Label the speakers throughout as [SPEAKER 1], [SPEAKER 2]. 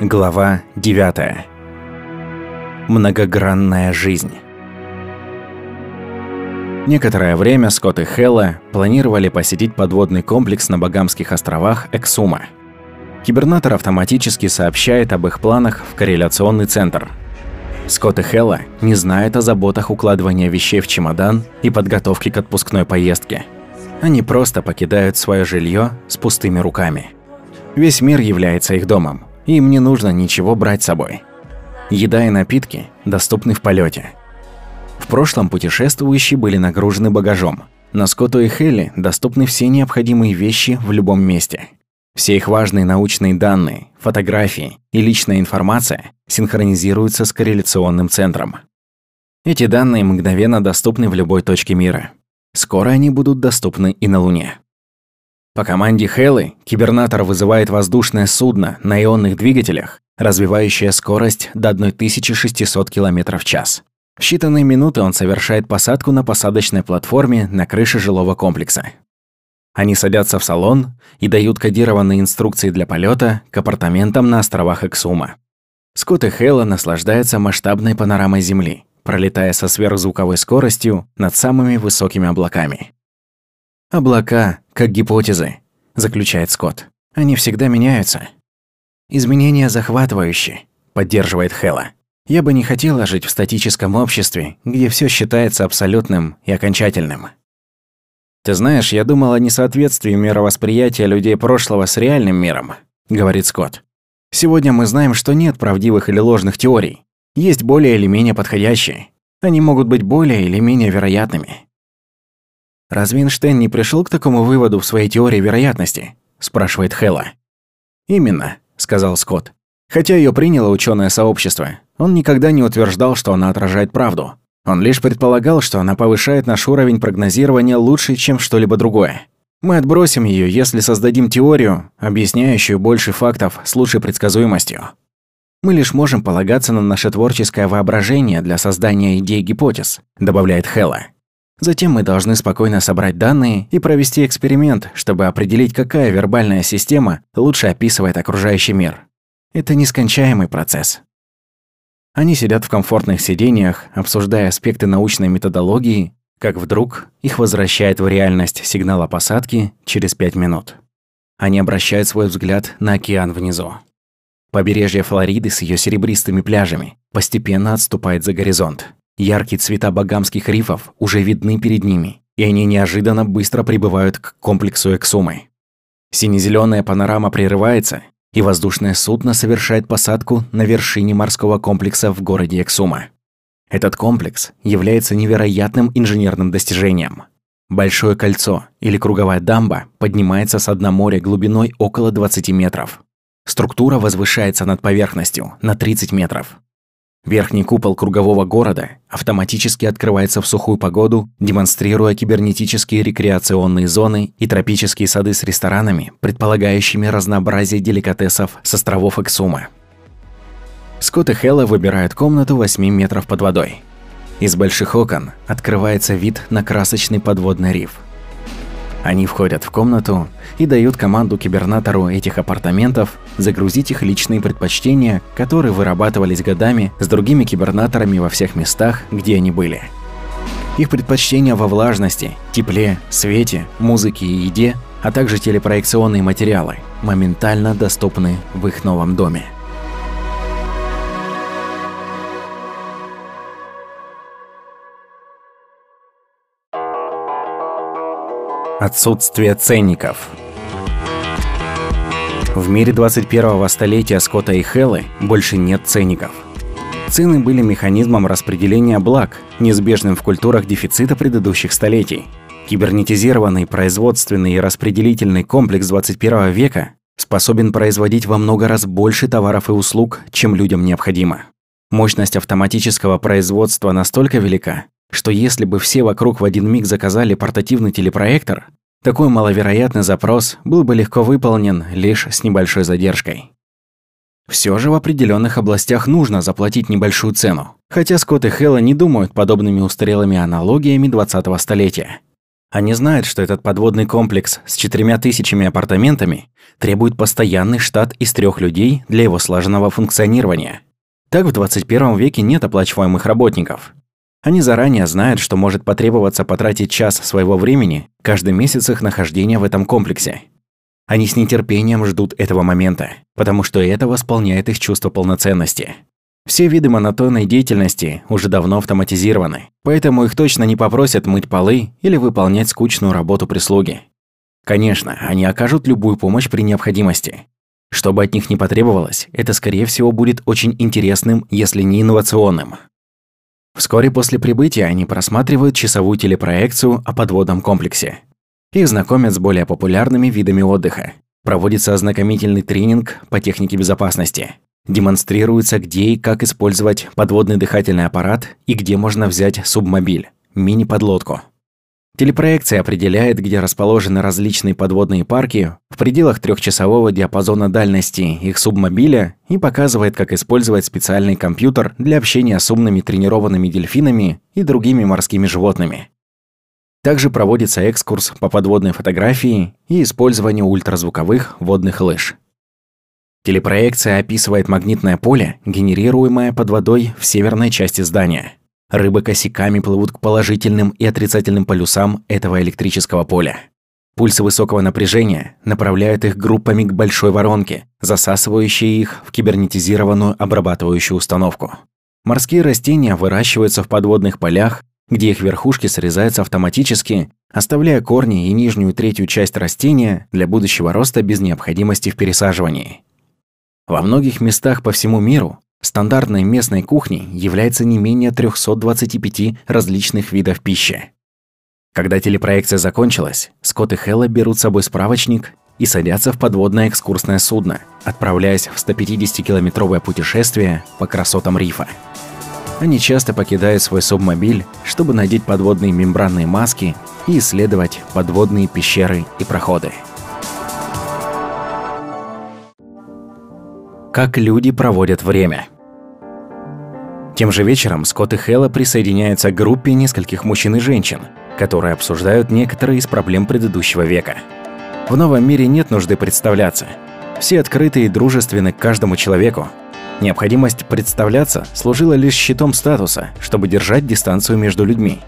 [SPEAKER 1] Глава 9. Многогранная жизнь. Некоторое время Скотт и Хелла планировали посетить подводный комплекс на Багамских островах Эксума. Кибернатор автоматически сообщает об их планах в корреляционный центр. Скотт и Хелла не знают о заботах укладывания вещей в чемодан и подготовки к отпускной поездке. Они просто покидают свое жилье с пустыми руками. Весь мир является их домом, им не нужно ничего брать с собой. Еда и напитки доступны в полете. В прошлом путешествующие были нагружены багажом. На Скотту и Хелли доступны все необходимые вещи в любом месте. Все их важные научные данные, фотографии и личная информация синхронизируются с корреляционным центром. Эти данные мгновенно доступны в любой точке мира. Скоро они будут доступны и на Луне. По команде Хеллы кибернатор вызывает воздушное судно на ионных двигателях, развивающее скорость до 1600 км в час. В считанные минуты он совершает посадку на посадочной платформе на крыше жилого комплекса. Они садятся в салон и дают кодированные инструкции для полета к апартаментам на островах Эксума. Скотт и Хейла наслаждаются масштабной панорамой Земли, пролетая со сверхзвуковой скоростью над самыми высокими облаками. «Облака, как гипотезы», – заключает Скотт. «Они всегда меняются». «Изменения захватывающие», – поддерживает Хэлла. «Я бы не хотела жить в статическом обществе, где все считается абсолютным и окончательным». «Ты знаешь, я думал о несоответствии мировосприятия людей прошлого с реальным миром», – говорит Скотт. «Сегодня мы знаем, что нет правдивых или ложных теорий. Есть более или менее подходящие. Они могут быть более или менее вероятными. «Разве Эйнштейн не пришел к такому выводу в своей теории вероятности?» – спрашивает Хэлла. «Именно», – сказал Скотт. «Хотя ее приняло ученое сообщество, он никогда не утверждал, что она отражает правду. Он лишь предполагал, что она повышает наш уровень прогнозирования лучше, чем что-либо другое. Мы отбросим ее, если создадим теорию, объясняющую больше фактов с лучшей предсказуемостью. Мы лишь можем полагаться на наше творческое воображение для создания идей гипотез», – добавляет Хэлла. Затем мы должны спокойно собрать данные и провести эксперимент, чтобы определить, какая вербальная система лучше описывает окружающий мир. Это нескончаемый процесс. Они сидят в комфортных сидениях, обсуждая аспекты научной методологии, как вдруг их возвращает в реальность сигнал о посадке через пять минут. Они обращают свой взгляд на океан внизу. Побережье Флориды с ее серебристыми пляжами постепенно отступает за горизонт. Яркие цвета багамских рифов уже видны перед ними, и они неожиданно быстро прибывают к комплексу Эксумы. Сине-зеленая панорама прерывается, и воздушное судно совершает посадку на вершине морского комплекса в городе Эксума. Этот комплекс является невероятным инженерным достижением. Большое кольцо или круговая дамба поднимается с дна моря глубиной около 20 метров. Структура возвышается над поверхностью на 30 метров. Верхний купол кругового города автоматически открывается в сухую погоду, демонстрируя кибернетические рекреационные зоны и тропические сады с ресторанами, предполагающими разнообразие деликатесов с островов Эксума. Скотт и Хэлла выбирают комнату 8 метров под водой. Из больших окон открывается вид на красочный подводный риф – они входят в комнату и дают команду кибернатору этих апартаментов загрузить их личные предпочтения, которые вырабатывались годами с другими кибернаторами во всех местах, где они были. Их предпочтения во влажности, тепле, свете, музыке и еде, а также телепроекционные материалы моментально доступны в их новом доме. Отсутствие ценников. В мире 21-го столетия Скотта и Хеллы больше нет ценников. Цены были механизмом распределения благ, неизбежным в культурах дефицита предыдущих столетий. Кибернетизированный производственный и распределительный комплекс 21 века способен производить во много раз больше товаров и услуг, чем людям необходимо. Мощность автоматического производства настолько велика, что если бы все вокруг в один миг заказали портативный телепроектор, такой маловероятный запрос был бы легко выполнен лишь с небольшой задержкой. Все же в определенных областях нужно заплатить небольшую цену, хотя Скотт и Хэлла не думают подобными устарелыми аналогиями 20-го столетия. Они знают, что этот подводный комплекс с четырьмя тысячами апартаментами требует постоянный штат из трех людей для его слаженного функционирования. Так в 21 веке нет оплачиваемых работников. Они заранее знают, что может потребоваться потратить час своего времени каждый месяц их нахождения в этом комплексе. Они с нетерпением ждут этого момента, потому что это восполняет их чувство полноценности. Все виды монотонной деятельности уже давно автоматизированы, поэтому их точно не попросят мыть полы или выполнять скучную работу прислуги. Конечно, они окажут любую помощь при необходимости. Что бы от них не потребовалось, это скорее всего будет очень интересным, если не инновационным. Вскоре после прибытия они просматривают часовую телепроекцию о подводном комплексе. Их знакомят с более популярными видами отдыха. Проводится ознакомительный тренинг по технике безопасности. Демонстрируется, где и как использовать подводный дыхательный аппарат и где можно взять субмобиль, мини-подлодку. Телепроекция определяет, где расположены различные подводные парки в пределах трехчасового диапазона дальности их субмобиля и показывает, как использовать специальный компьютер для общения с умными тренированными дельфинами и другими морскими животными. Также проводится экскурс по подводной фотографии и использованию ультразвуковых водных лыж. Телепроекция описывает магнитное поле, генерируемое под водой в северной части здания. Рыбы косяками плывут к положительным и отрицательным полюсам этого электрического поля. Пульсы высокого напряжения направляют их группами к большой воронке, засасывающей их в кибернетизированную обрабатывающую установку. Морские растения выращиваются в подводных полях, где их верхушки срезаются автоматически, оставляя корни и нижнюю третью часть растения для будущего роста без необходимости в пересаживании. Во многих местах по всему миру стандартной местной кухней является не менее 325 различных видов пищи. Когда телепроекция закончилась, Скотт и Хэлла берут с собой справочник и садятся в подводное экскурсное судно, отправляясь в 150-километровое путешествие по красотам рифа. Они часто покидают свой субмобиль, чтобы надеть подводные мембранные маски и исследовать подводные пещеры и проходы. Как люди проводят время. Тем же вечером Скотт и Хэлла присоединяются к группе нескольких мужчин и женщин, которые обсуждают некоторые из проблем предыдущего века. В новом мире нет нужды представляться. Все открыты и дружественны к каждому человеку. Необходимость представляться служила лишь щитом статуса, чтобы держать дистанцию между людьми.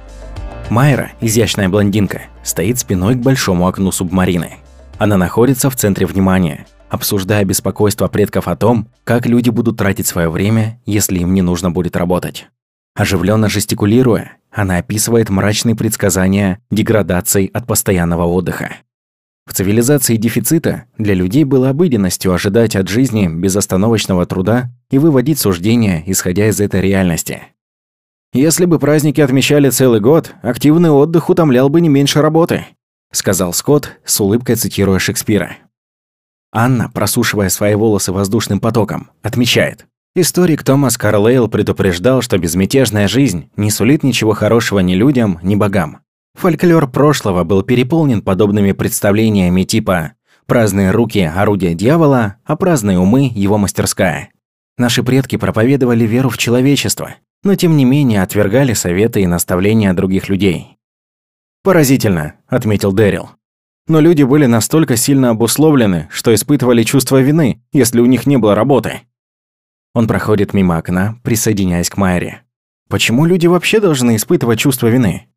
[SPEAKER 1] Майра, изящная блондинка, стоит спиной к большому окну субмарины. Она находится в центре внимания, обсуждая беспокойство предков о том, как люди будут тратить свое время, если им не нужно будет работать. Оживленно жестикулируя, она описывает мрачные предсказания деградации от постоянного отдыха. В цивилизации дефицита для людей было обыденностью ожидать от жизни безостановочного труда и выводить суждения, исходя из этой реальности. «Если бы праздники отмечали целый год, активный отдых утомлял бы не меньше работы», сказал Скотт, с улыбкой цитируя Шекспира. Анна, просушивая свои волосы воздушным потоком, отмечает. Историк Томас Карлейл предупреждал, что безмятежная жизнь не сулит ничего хорошего ни людям, ни богам. Фольклор прошлого был переполнен подобными представлениями типа «праздные руки – орудие дьявола, а праздные умы – его мастерская». Наши предки проповедовали веру в человечество, но тем не менее отвергали советы и наставления других людей. «Поразительно», – отметил Дэрил. Но люди были настолько сильно обусловлены, что испытывали чувство вины, если у них не было работы. Он проходит мимо окна, присоединяясь к Майре. Почему люди вообще должны испытывать чувство вины?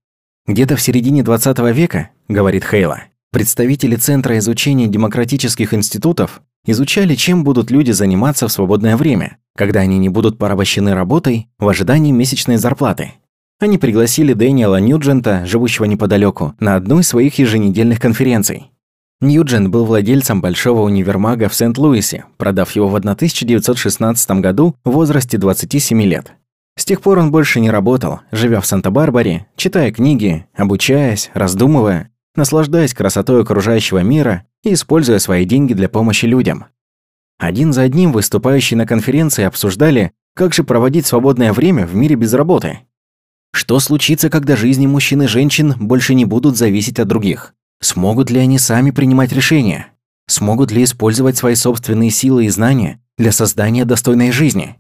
[SPEAKER 1] Где-то в середине 20 века, говорит Хейла, представители Центра изучения демократических институтов изучали, чем будут люди заниматься в свободное время, когда они не будут порабощены работой в ожидании месячной зарплаты. Они пригласили Дэниела Ньюджента, живущего неподалеку, на одну из своих еженедельных конференций. Ньюджент был владельцем большого универмага в Сент-Луисе, продав его в 1916 году в возрасте 27 лет. С тех пор он больше не работал, живя в Санта-Барбаре, читая книги, обучаясь, раздумывая, наслаждаясь красотой окружающего мира и используя свои деньги для помощи людям. Один за одним выступающие на конференции обсуждали, как же проводить свободное время в мире без работы. Что случится, когда жизни мужчин и женщин больше не будут зависеть от других? Смогут ли они сами принимать решения? Смогут ли использовать свои собственные силы и знания для создания достойной жизни?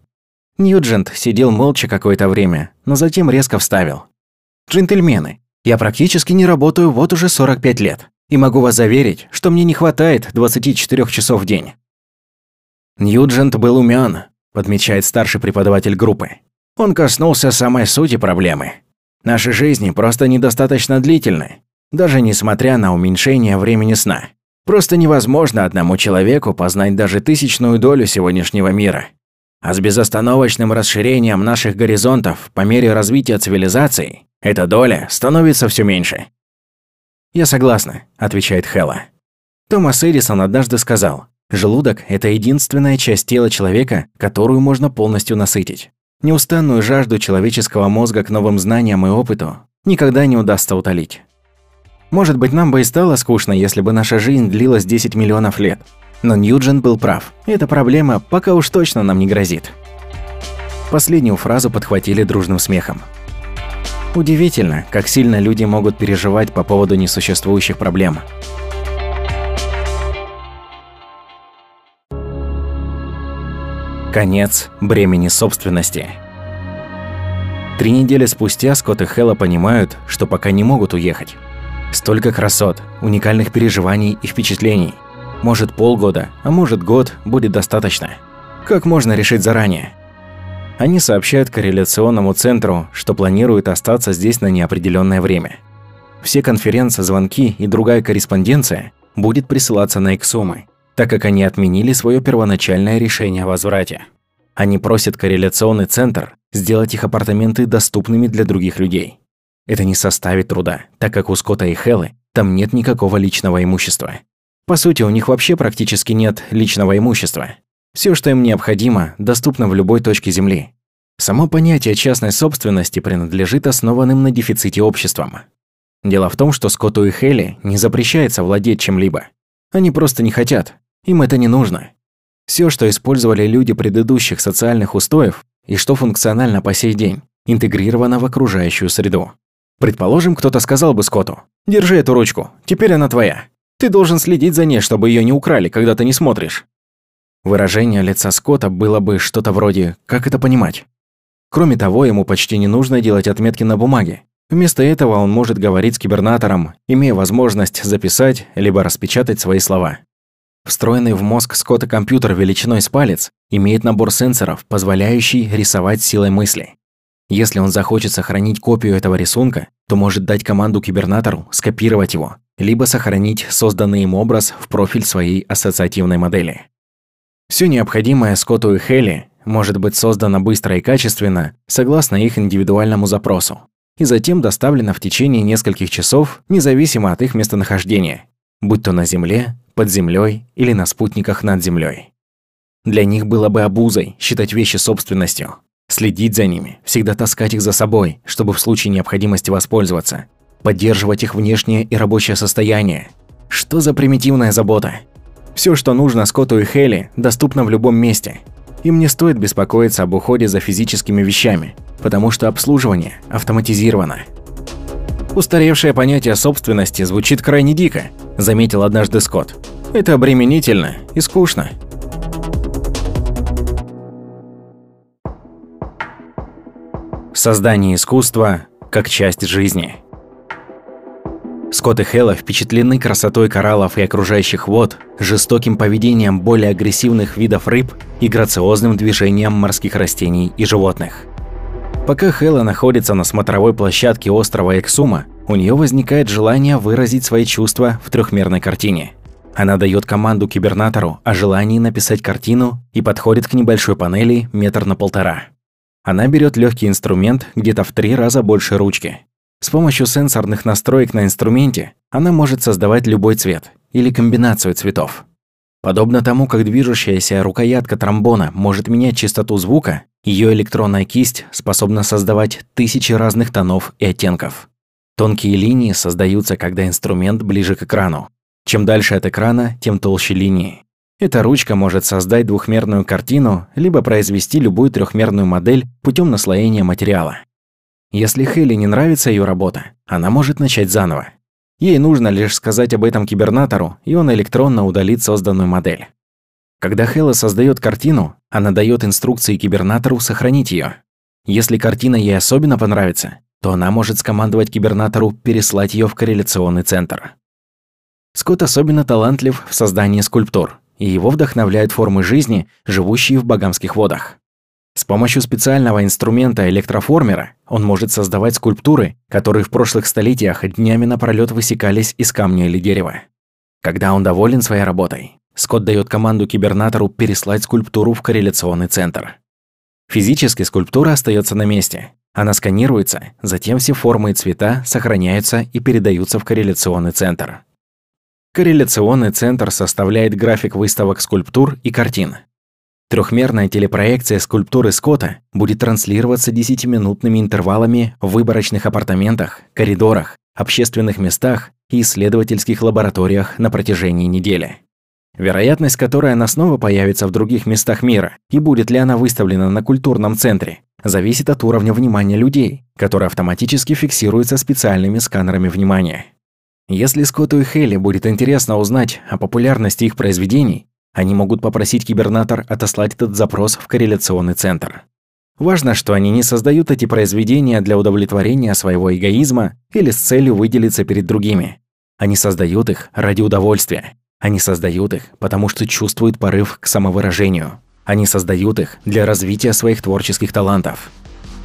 [SPEAKER 1] Ньюджент сидел молча какое-то время, но затем резко вставил. «Джентльмены, Я практически не работаю вот уже 45 лет. И могу вас заверить, что мне не хватает 24 часов в день. Ньюджент был умен, подмечает старший преподаватель группы. Он коснулся самой сути проблемы. Наши жизни просто недостаточно длительны, даже несмотря на уменьшение времени сна. Просто невозможно одному человеку познать даже тысячную долю сегодняшнего мира. А с безостановочным расширением наших горизонтов по мере развития цивилизации эта доля становится все меньше. «Я согласна», – отвечает Хэлла. Томас Эдисон однажды сказал, «Желудок – это единственная часть тела человека, которую можно полностью насытить. Неустанную жажду человеческого мозга к новым знаниям и опыту никогда не удастся утолить. Может быть, нам бы и стало скучно, если бы наша жизнь длилась 10 миллионов лет. Но Ньюджин был прав. Эта проблема пока уж точно нам не грозит. Последнюю фразу подхватили дружным смехом. Удивительно, как сильно люди могут переживать по поводу несуществующих проблем. Конец бремени собственности. Три недели спустя Скотт и Хэлла понимают, что пока не могут уехать. Столько красот, уникальных переживаний и впечатлений. Может полгода, а может год будет достаточно. Как можно решить заранее? Они сообщают корреляционному центру, что планируют остаться здесь на неопределенное время. Все конференции, звонки и другая корреспонденция будет присылаться на Эксумы, так как они отменили свое первоначальное решение о возврате. Они просят корреляционный центр сделать их апартаменты доступными для других людей. Это не составит труда, так как у Скотта и Хеллы там нет никакого личного имущества. По сути, у них вообще практически нет личного имущества. Все, что им необходимо, доступно в любой точке Земли. Само понятие частной собственности принадлежит основанным на дефиците обществам. Дело в том, что Скотту и Хелли не запрещается владеть чем-либо. Они просто не хотят. Им это не нужно. Все, что использовали люди предыдущих социальных устоев и что функционально по сей день, интегрировано в окружающую среду. Предположим, кто-то сказал бы Скотту, «Держи эту ручку, теперь она твоя. Ты должен следить за ней, чтобы ее не украли, когда ты не смотришь». Выражение лица Скотта было бы что-то вроде «как это понимать?». Кроме того, ему почти не нужно делать отметки на бумаге. Вместо этого он может говорить с кибернатором, имея возможность записать либо распечатать свои слова. Встроенный в мозг Скотта компьютер величиной с палец имеет набор сенсоров, позволяющий рисовать силой мысли. Если он захочет сохранить копию этого рисунка, то может дать команду кибернатору скопировать его, либо сохранить созданный им образ в профиль своей ассоциативной модели. Все необходимое Скотту и Хелли может быть создано быстро и качественно, согласно их индивидуальному запросу, и затем доставлено в течение нескольких часов, независимо от их местонахождения, будь то на Земле, под землей или на спутниках над Землей. Для них было бы обузой считать вещи собственностью, Следить за ними, всегда таскать их за собой, чтобы в случае необходимости воспользоваться. Поддерживать их внешнее и рабочее состояние. Что за примитивная забота? Все, что нужно Скотту и Хелли, доступно в любом месте. Им не стоит беспокоиться об уходе за физическими вещами, потому что обслуживание автоматизировано. Устаревшее понятие собственности звучит крайне дико, заметил однажды Скотт. Это обременительно и скучно. Создание искусства как часть жизни. Скотт и Хэлла впечатлены красотой кораллов и окружающих вод, жестоким поведением более агрессивных видов рыб и грациозным движением морских растений и животных. Пока Хэлла находится на смотровой площадке острова Эксума, у нее возникает желание выразить свои чувства в трехмерной картине. Она дает команду кибернатору о желании написать картину и подходит к небольшой панели метр на полтора. Она берет легкий инструмент где-то в три раза больше ручки. С помощью сенсорных настроек на инструменте она может создавать любой цвет или комбинацию цветов. Подобно тому, как движущаяся рукоятка тромбона может менять частоту звука, ее электронная кисть способна создавать тысячи разных тонов и оттенков. Тонкие линии создаются, когда инструмент ближе к экрану. Чем дальше от экрана, тем толще линии. Эта ручка может создать двухмерную картину, либо произвести любую трехмерную модель путем наслоения материала. Если Хелли не нравится ее работа, она может начать заново. Ей нужно лишь сказать об этом кибернатору, и он электронно удалит созданную модель. Когда Хелла создает картину, она дает инструкции кибернатору сохранить ее. Если картина ей особенно понравится, то она может скомандовать кибернатору переслать ее в корреляционный центр. Скотт особенно талантлив в создании скульптур, и его вдохновляют формы жизни, живущие в Багамских водах. С помощью специального инструмента электроформера он может создавать скульптуры, которые в прошлых столетиях днями напролёт высекались из камня или дерева. Когда он доволен своей работой, Скотт дает команду кибернатору переслать скульптуру в корреляционный центр. Физически скульптура остается на месте. Она сканируется, затем все формы и цвета сохраняются и передаются в корреляционный центр. Корреляционный центр составляет график выставок скульптур и картин. Трехмерная телепроекция скульптуры Скотта будет транслироваться 10-минутными интервалами в выборочных апартаментах, коридорах, общественных местах и исследовательских лабораториях на протяжении недели. Вероятность, которой она снова появится в других местах мира, и будет ли она выставлена на культурном центре, зависит от уровня внимания людей, который автоматически фиксируется специальными сканерами внимания. Если Скотту и Хелли будет интересно узнать о популярности их произведений, они могут попросить кибернатор отослать этот запрос в корреляционный центр. Важно, что они не создают эти произведения для удовлетворения своего эгоизма или с целью выделиться перед другими. Они создают их ради удовольствия. Они создают их, потому что чувствуют порыв к самовыражению. Они создают их для развития своих творческих талантов.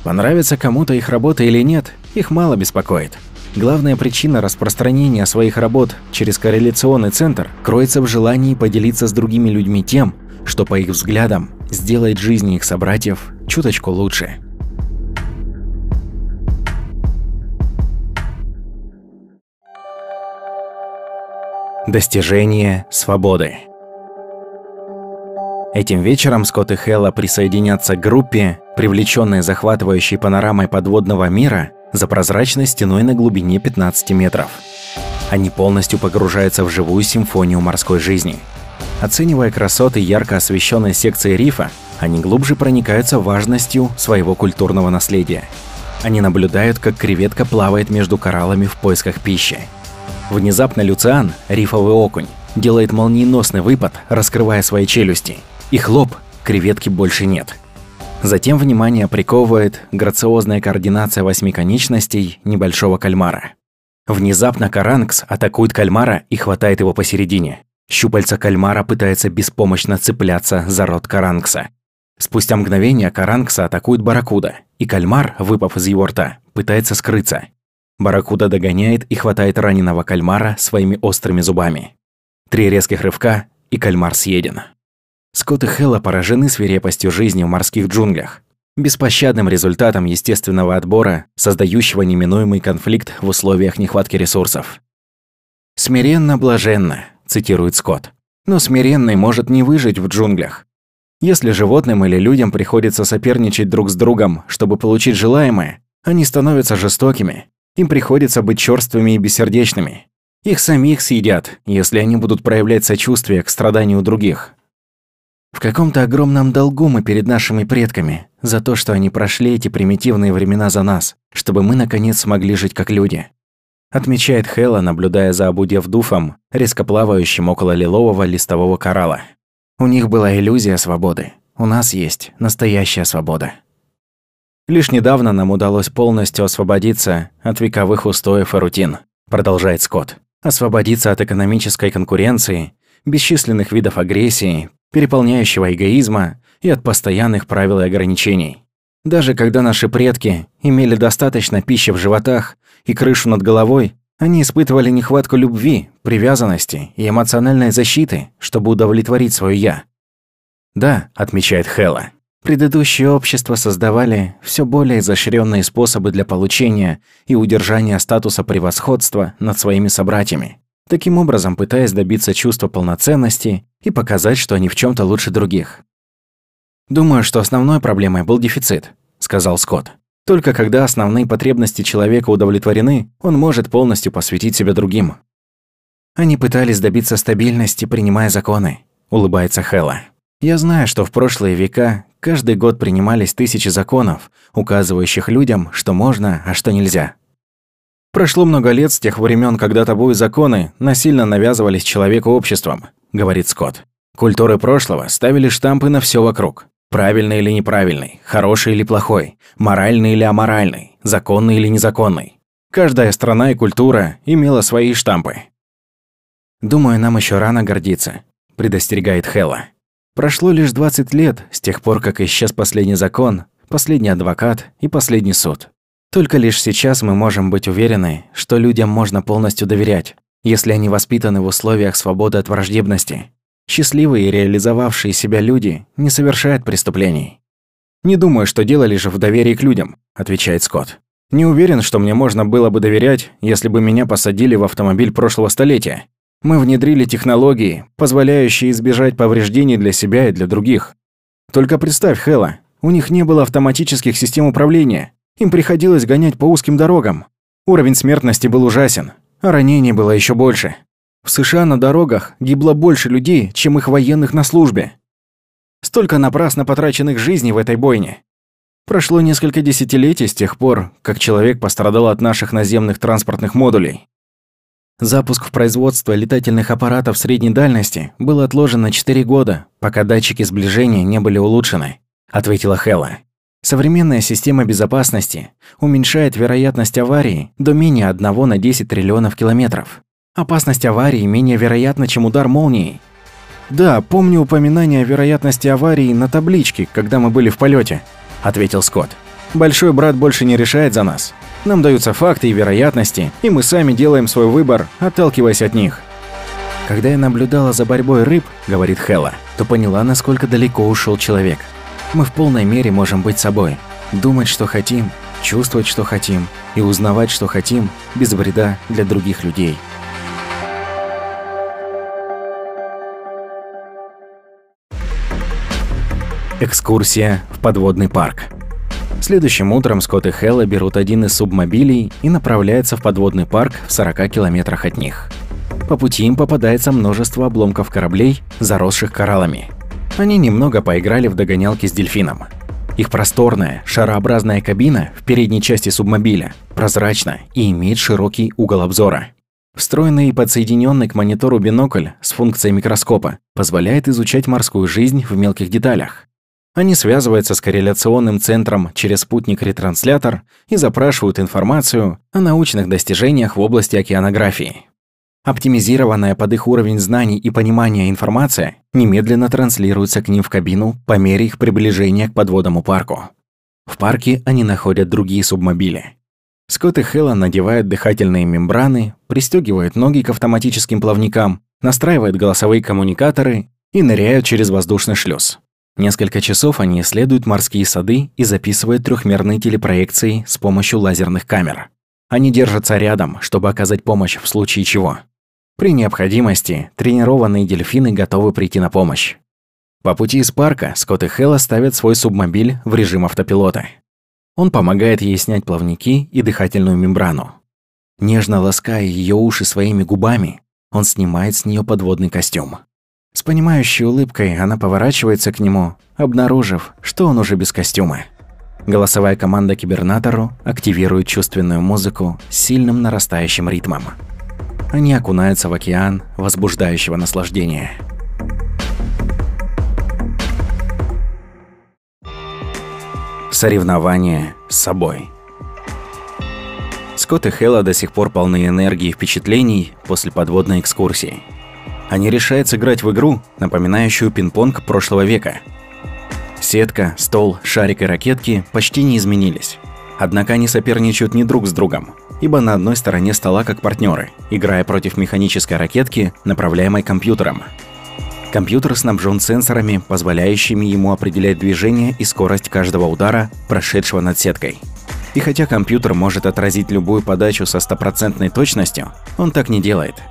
[SPEAKER 1] Понравится кому-то их работа или нет, их мало беспокоит. Главная причина распространения своих работ через корреляционный центр кроется в желании поделиться с другими людьми тем, что, по их взглядам, сделает жизни их собратьев чуточку лучше. Достижение свободы Этим вечером Скотт и Хэлла присоединятся к группе, привлеченной захватывающей панорамой подводного мира за прозрачной стеной на глубине 15 метров. Они полностью погружаются в живую симфонию морской жизни. Оценивая красоты ярко освещенной секции рифа, они глубже проникаются важностью своего культурного наследия. Они наблюдают, как креветка плавает между кораллами в поисках пищи. Внезапно Люциан, рифовый окунь, делает молниеносный выпад, раскрывая свои челюсти. И хлоп, креветки больше нет – Затем внимание приковывает грациозная координация восьми конечностей небольшого кальмара. Внезапно Каранкс атакует кальмара и хватает его посередине. Щупальца кальмара пытается беспомощно цепляться за рот Каранкса. Спустя мгновение Каранкса атакует Баракуда, и кальмар, выпав из его рта, пытается скрыться. Баракуда догоняет и хватает раненого кальмара своими острыми зубами. Три резких рывка, и кальмар съеден. Скотт и Хэлла поражены свирепостью жизни в морских джунглях, беспощадным результатом естественного отбора, создающего неминуемый конфликт в условиях нехватки ресурсов. «Смиренно-блаженно», – цитирует Скотт. «Но смиренный может не выжить в джунглях. Если животным или людям приходится соперничать друг с другом, чтобы получить желаемое, они становятся жестокими. Им приходится быть чёрствыми и бессердечными. Их самих съедят, если они будут проявлять сочувствие к страданию других, в каком-то огромном долгу мы перед нашими предками за то, что они прошли эти примитивные времена за нас, чтобы мы наконец смогли жить как люди. Отмечает Хэлла, наблюдая за Абудев Дуфом, резко плавающим около лилового листового коралла. У них была иллюзия свободы. У нас есть настоящая свобода. Лишь недавно нам удалось полностью освободиться от вековых устоев и рутин, продолжает Скотт. Освободиться от экономической конкуренции, бесчисленных видов агрессии, переполняющего эгоизма и от постоянных правил и ограничений. Даже когда наши предки имели достаточно пищи в животах и крышу над головой, они испытывали нехватку любви, привязанности и эмоциональной защиты, чтобы удовлетворить свое «я». Да, отмечает Хэлла, предыдущие общества создавали все более изощренные способы для получения и удержания статуса превосходства над своими собратьями таким образом пытаясь добиться чувства полноценности и показать, что они в чем то лучше других. «Думаю, что основной проблемой был дефицит», – сказал Скотт. «Только когда основные потребности человека удовлетворены, он может полностью посвятить себя другим». «Они пытались добиться стабильности, принимая законы», – улыбается Хэлла. «Я знаю, что в прошлые века каждый год принимались тысячи законов, указывающих людям, что можно, а что нельзя. Прошло много лет с тех времен, когда табу и законы насильно навязывались человеку обществом, говорит Скотт. Культуры прошлого ставили штампы на все вокруг. Правильный или неправильный, хороший или плохой, моральный или аморальный, законный или незаконный. Каждая страна и культура имела свои штампы. «Думаю, нам еще рано гордиться», – предостерегает Хела. Прошло лишь 20 лет с тех пор, как исчез последний закон, последний адвокат и последний суд. Только лишь сейчас мы можем быть уверены, что людям можно полностью доверять, если они воспитаны в условиях свободы от враждебности. Счастливые и реализовавшие себя люди не совершают преступлений. «Не думаю, что дело лишь в доверии к людям», – отвечает Скотт. «Не уверен, что мне можно было бы доверять, если бы меня посадили в автомобиль прошлого столетия. Мы внедрили технологии, позволяющие избежать повреждений для себя и для других. Только представь, Хэлла, у них не было автоматических систем управления. Им приходилось гонять по узким дорогам. Уровень смертности был ужасен, а ранений было еще больше. В США на дорогах гибло больше людей, чем их военных на службе. Столько напрасно потраченных жизней в этой бойне. Прошло несколько десятилетий с тех пор, как человек пострадал от наших наземных транспортных модулей. Запуск в производство летательных аппаратов средней дальности был отложен на 4 года, пока датчики сближения не были улучшены, ответила Хелла. Современная система безопасности уменьшает вероятность аварии до менее 1 на 10 триллионов километров. Опасность аварии менее вероятна, чем удар молнией. Да, помню упоминание о вероятности аварии на табличке, когда мы были в полете, ответил Скотт. Большой брат больше не решает за нас. Нам даются факты и вероятности, и мы сами делаем свой выбор, отталкиваясь от них. Когда я наблюдала за борьбой рыб, говорит Хела, то поняла, насколько далеко ушел человек. Мы в полной мере можем быть собой, думать, что хотим, чувствовать, что хотим, и узнавать, что хотим, без вреда для других людей. Экскурсия в подводный парк. Следующим утром Скотт и Хелла берут один из субмобилей и направляются в подводный парк в 40 километрах от них. По пути им попадается множество обломков кораблей, заросших кораллами. Они немного поиграли в догонялки с дельфином. Их просторная, шарообразная кабина в передней части субмобиля прозрачна и имеет широкий угол обзора. Встроенный и подсоединенный к монитору бинокль с функцией микроскопа позволяет изучать морскую жизнь в мелких деталях. Они связываются с корреляционным центром через спутник-ретранслятор и запрашивают информацию о научных достижениях в области океанографии. Оптимизированная под их уровень знаний и понимания информация немедленно транслируется к ним в кабину по мере их приближения к подводному парку. В парке они находят другие субмобили. Скотт и Хелла надевают дыхательные мембраны, пристегивают ноги к автоматическим плавникам, настраивают голосовые коммуникаторы и ныряют через воздушный шлюз. Несколько часов они исследуют морские сады и записывают трехмерные телепроекции с помощью лазерных камер. Они держатся рядом, чтобы оказать помощь в случае чего. При необходимости тренированные дельфины готовы прийти на помощь. По пути из парка Скотт и Хэлла ставят свой субмобиль в режим автопилота. Он помогает ей снять плавники и дыхательную мембрану. Нежно лаская ее уши своими губами, он снимает с нее подводный костюм. С понимающей улыбкой она поворачивается к нему, обнаружив, что он уже без костюма. Голосовая команда кибернатору активирует чувственную музыку с сильным нарастающим ритмом. Они окунаются в океан возбуждающего наслаждения. Соревнование с собой. Скотт и Хэлла до сих пор полны энергии и впечатлений после подводной экскурсии – они решают сыграть в игру, напоминающую пинг-понг прошлого века. Сетка, стол, шарик и ракетки почти не изменились. Однако они соперничают не друг с другом, ибо на одной стороне стола как партнеры, играя против механической ракетки, направляемой компьютером. Компьютер снабжен сенсорами, позволяющими ему определять движение и скорость каждого удара, прошедшего над сеткой. И хотя компьютер может отразить любую подачу со стопроцентной точностью, он так не делает –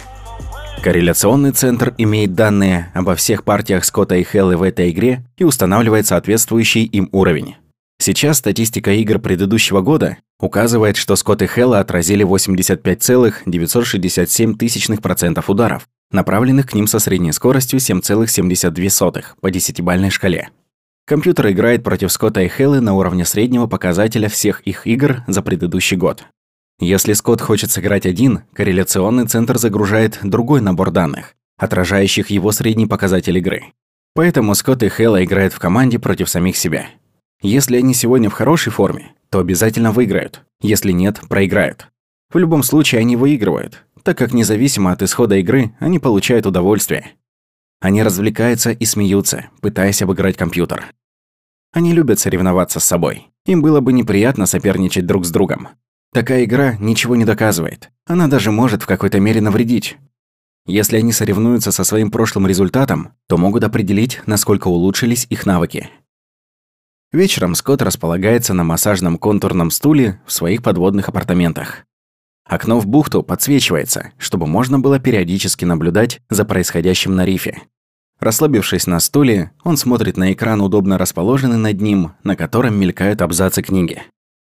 [SPEAKER 1] Корреляционный центр имеет данные обо всех партиях Скотта и Хеллы в этой игре и устанавливает соответствующий им уровень. Сейчас статистика игр предыдущего года указывает, что Скотт и Хелла отразили 85,967% ударов, направленных к ним со средней скоростью 7,72 по десятибальной шкале. Компьютер играет против Скотта и Хеллы на уровне среднего показателя всех их игр за предыдущий год. Если Скотт хочет сыграть один, корреляционный центр загружает другой набор данных, отражающих его средний показатель игры. Поэтому Скотт и Хэлла играют в команде против самих себя. Если они сегодня в хорошей форме, то обязательно выиграют. Если нет, проиграют. В любом случае они выигрывают, так как независимо от исхода игры, они получают удовольствие. Они развлекаются и смеются, пытаясь обыграть компьютер. Они любят соревноваться с собой. Им было бы неприятно соперничать друг с другом. Такая игра ничего не доказывает. Она даже может в какой-то мере навредить. Если они соревнуются со своим прошлым результатом, то могут определить, насколько улучшились их навыки. Вечером Скотт располагается на массажном контурном стуле в своих подводных апартаментах. Окно в бухту подсвечивается, чтобы можно было периодически наблюдать за происходящим на рифе. Расслабившись на стуле, он смотрит на экран, удобно расположенный над ним, на котором мелькают абзацы книги.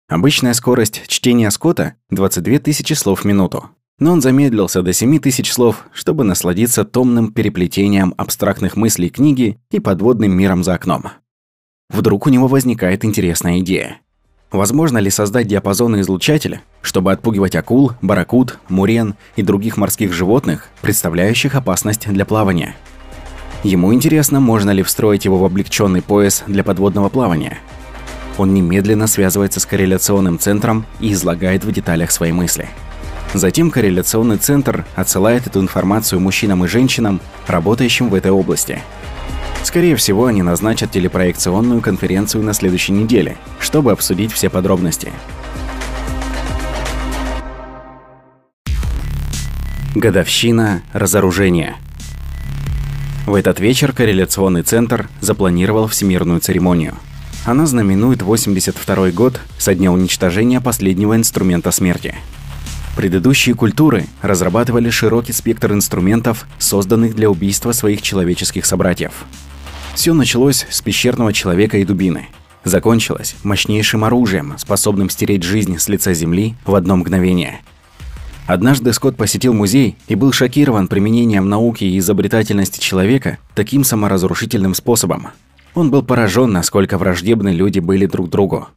[SPEAKER 1] Обычная скорость чтения Скотта – 22 тысячи слов в минуту. Но он замедлился до 7 тысяч слов, чтобы насладиться томным переплетением абстрактных мыслей книги и подводным миром за окном. Вдруг у него возникает интересная идея. Возможно ли создать диапазоны излучателя, чтобы отпугивать акул, барракуд, мурен и других морских животных, представляющих опасность для плавания? Ему интересно, можно ли встроить его в облегченный пояс для подводного плавания. Он немедленно связывается с корреляционным центром и излагает в деталях свои мысли. Затем корреляционный центр отсылает эту информацию мужчинам и женщинам, работающим в этой области. Скорее всего, они назначат телепроекционную конференцию на следующей неделе, чтобы обсудить все подробности. Годовщина разоружения – в этот вечер корреляционный центр запланировал всемирную церемонию. Она знаменует 82 год со дня уничтожения последнего инструмента смерти. Предыдущие культуры разрабатывали широкий спектр инструментов, созданных для убийства своих человеческих собратьев. Все началось с пещерного человека и дубины. Закончилось мощнейшим оружием, способным стереть жизнь с лица Земли в одно мгновение – Однажды Скотт посетил музей и был шокирован применением науки и изобретательности человека таким саморазрушительным способом. Он был поражен, насколько враждебны люди были друг другу.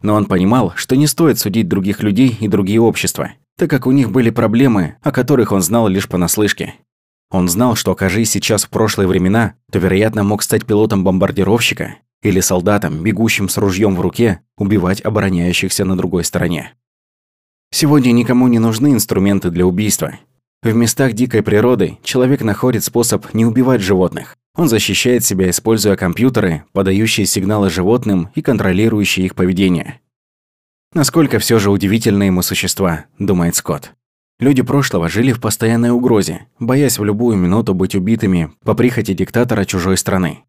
[SPEAKER 1] Но он понимал, что не стоит судить других людей и другие общества, так как у них были проблемы, о которых он знал лишь понаслышке. Он знал, что окажись сейчас в прошлые времена, то, вероятно, мог стать пилотом бомбардировщика или солдатом, бегущим с ружьем в руке, убивать обороняющихся на другой стороне. Сегодня никому не нужны инструменты для убийства. В местах дикой природы человек находит способ не убивать животных. Он защищает себя, используя компьютеры, подающие сигналы животным и контролирующие их поведение. Насколько все же удивительные мы существа, думает Скотт. Люди прошлого жили в постоянной угрозе, боясь в любую минуту быть убитыми по прихоти диктатора чужой страны.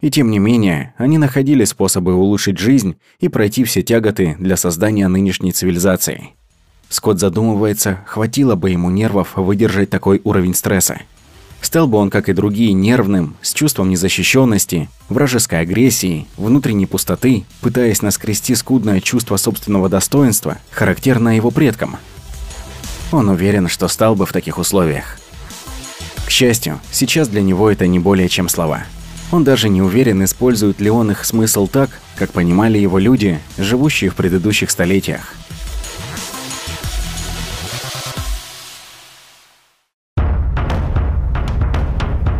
[SPEAKER 1] И тем не менее, они находили способы улучшить жизнь и пройти все тяготы для создания нынешней цивилизации. Скотт задумывается, хватило бы ему нервов выдержать такой уровень стресса. Стал бы он, как и другие, нервным, с чувством незащищенности, вражеской агрессии, внутренней пустоты, пытаясь наскрести скудное чувство собственного достоинства, характерное его предкам. Он уверен, что стал бы в таких условиях. К счастью, сейчас для него это не более чем слова. Он даже не уверен, использует ли он их смысл так, как понимали его люди, живущие в предыдущих столетиях.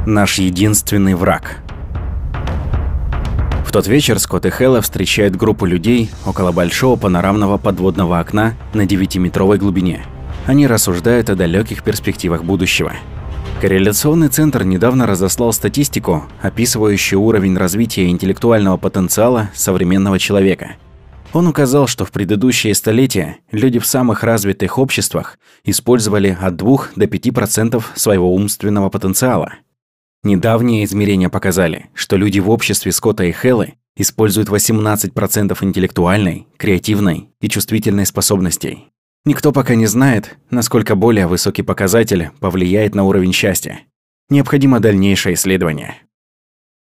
[SPEAKER 1] Наш единственный враг. В тот вечер Скотт и Хэлла встречают группу людей около большого панорамного подводного окна на 9-метровой глубине. Они рассуждают о далеких перспективах будущего. Корреляционный центр недавно разослал статистику, описывающую уровень развития интеллектуального потенциала современного человека. Он указал, что в предыдущие столетия люди в самых развитых обществах использовали от 2 до 5% своего умственного потенциала – Недавние измерения показали, что люди в обществе Скотта и Хеллы используют 18% интеллектуальной, креативной и чувствительной способностей. Никто пока не знает, насколько более высокий показатель повлияет на уровень счастья. Необходимо дальнейшее исследование.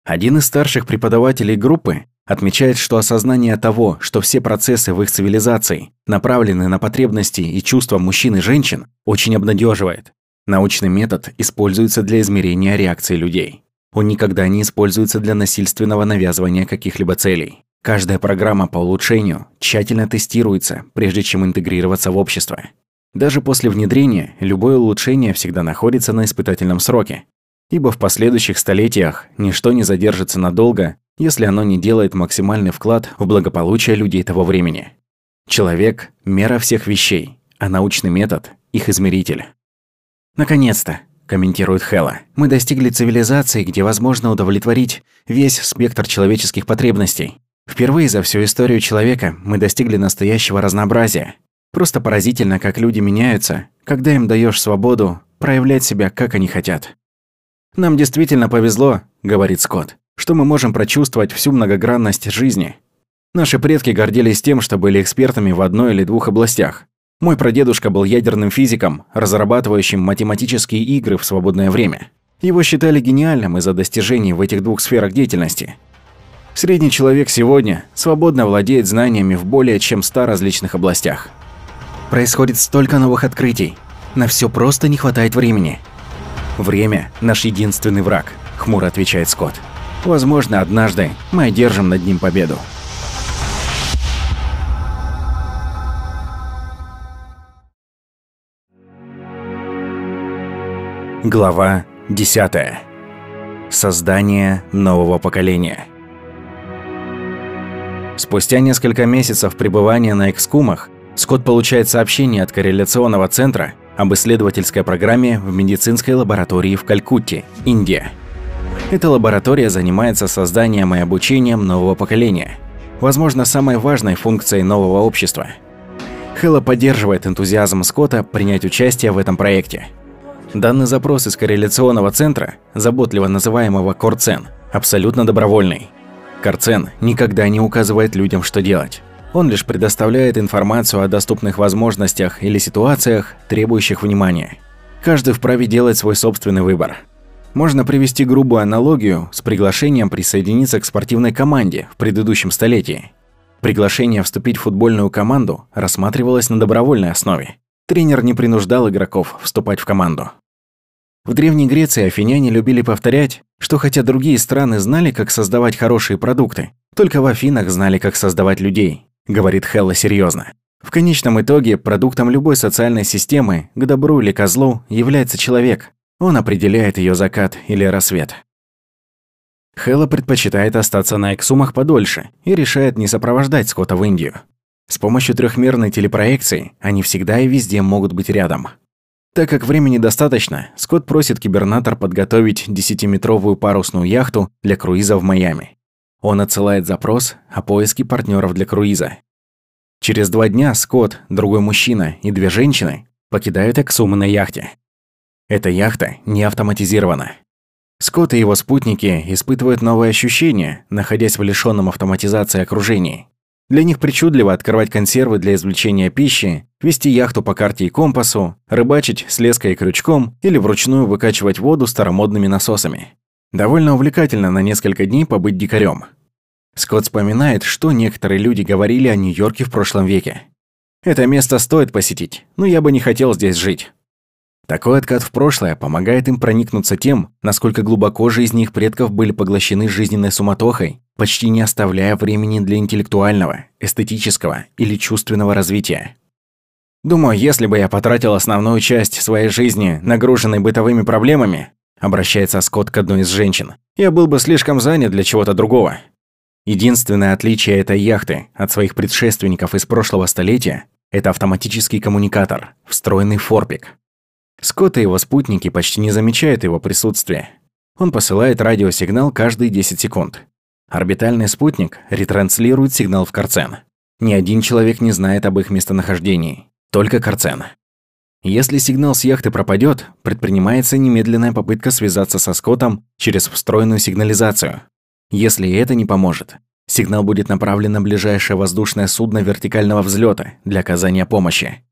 [SPEAKER 1] Один из старших преподавателей группы отмечает, что осознание того, что все процессы в их цивилизации направлены на потребности и чувства мужчин и женщин, очень обнадеживает. Научный метод используется для измерения реакции людей. Он никогда не используется для насильственного навязывания каких-либо целей. Каждая программа по улучшению тщательно тестируется, прежде чем интегрироваться в общество. Даже после внедрения любое улучшение всегда находится на испытательном сроке. ибо в последующих столетиях ничто не задержится надолго, если оно не делает максимальный вклад в благополучие людей того времени. Человек – мера всех вещей, а научный метод – их измеритель. «Наконец-то», – комментирует Хэлла, – «мы достигли цивилизации, где возможно удовлетворить весь спектр человеческих потребностей. Впервые за всю историю человека мы достигли настоящего разнообразия. Просто поразительно, как люди меняются, когда им даешь свободу проявлять себя, как они хотят. «Нам действительно повезло», – говорит Скотт, – «что мы можем прочувствовать всю многогранность жизни. Наши предки гордились тем, что были экспертами в одной или двух областях. Мой прадедушка был ядерным физиком, разрабатывающим математические игры в свободное время. Его считали гениальным из-за достижений в этих двух сферах деятельности. Средний человек сегодня свободно владеет знаниями в более чем ста различных областях. Происходит столько новых открытий. На все просто не хватает времени. «Время – наш единственный враг», – хмуро отвечает Скотт. «Возможно, однажды мы одержим над ним победу». Глава 10. Создание нового поколения. Спустя несколько месяцев пребывания на экскумах, Скотт получает сообщение от корреляционного центра об исследовательской программе в медицинской лаборатории в Калькутте, Индия. Эта лаборатория занимается созданием и обучением нового поколения, возможно, самой важной функцией нового общества. Хэлла поддерживает энтузиазм Скотта принять участие в этом проекте. Данный запрос из корреляционного центра, заботливо называемого Корцен, абсолютно добровольный. Корцен никогда не указывает людям, что делать. Он лишь предоставляет информацию о доступных возможностях или ситуациях, требующих внимания. Каждый вправе делать свой собственный выбор. Можно привести грубую аналогию с приглашением присоединиться к спортивной команде в предыдущем столетии. Приглашение вступить в футбольную команду рассматривалось на добровольной основе. Тренер не принуждал игроков вступать в команду. В Древней Греции афиняне любили повторять, что хотя другие страны знали, как создавать хорошие продукты, только в Афинах знали, как создавать людей, говорит Хелла серьезно. В конечном итоге продуктом любой социальной системы, к добру или козлу, является человек. Он определяет ее закат или рассвет. Хелла предпочитает остаться на эксумах подольше и решает не сопровождать Скотта в Индию. С помощью трехмерной телепроекции они всегда и везде могут быть рядом. Так как времени достаточно, Скотт просит кибернатор подготовить 10-метровую парусную яхту для круиза в Майами. Он отсылает запрос о поиске партнеров для круиза. Через два дня Скотт, другой мужчина и две женщины покидают Эксумы на яхте. Эта яхта не автоматизирована. Скотт и его спутники испытывают новые ощущения, находясь в лишенном автоматизации окружении. Для них причудливо открывать консервы для извлечения пищи, вести яхту по карте и компасу, рыбачить с леской и крючком или вручную выкачивать воду старомодными насосами. Довольно увлекательно на несколько дней побыть дикарем. Скотт вспоминает, что некоторые люди говорили о Нью-Йорке в прошлом веке. «Это место стоит посетить, но я бы не хотел здесь жить». Такой откат в прошлое помогает им проникнуться тем, насколько глубоко жизни их предков были поглощены жизненной суматохой почти не оставляя времени для интеллектуального, эстетического или чувственного развития. Думаю, если бы я потратил основную часть своей жизни, нагруженной бытовыми проблемами, обращается Скотт к одной из женщин, я был бы слишком занят для чего-то другого. Единственное отличие этой яхты от своих предшественников из прошлого столетия – это автоматический коммуникатор, встроенный форпик. Скотт и его спутники почти не замечают его присутствия. Он посылает радиосигнал каждые 10 секунд, Орбитальный спутник ретранслирует сигнал в Карцен. Ни один человек не знает об их местонахождении, только Карцен. Если сигнал с яхты пропадет, предпринимается немедленная попытка связаться со Скоттом через встроенную сигнализацию. Если это не поможет, сигнал будет направлен на ближайшее воздушное судно вертикального взлета для оказания помощи.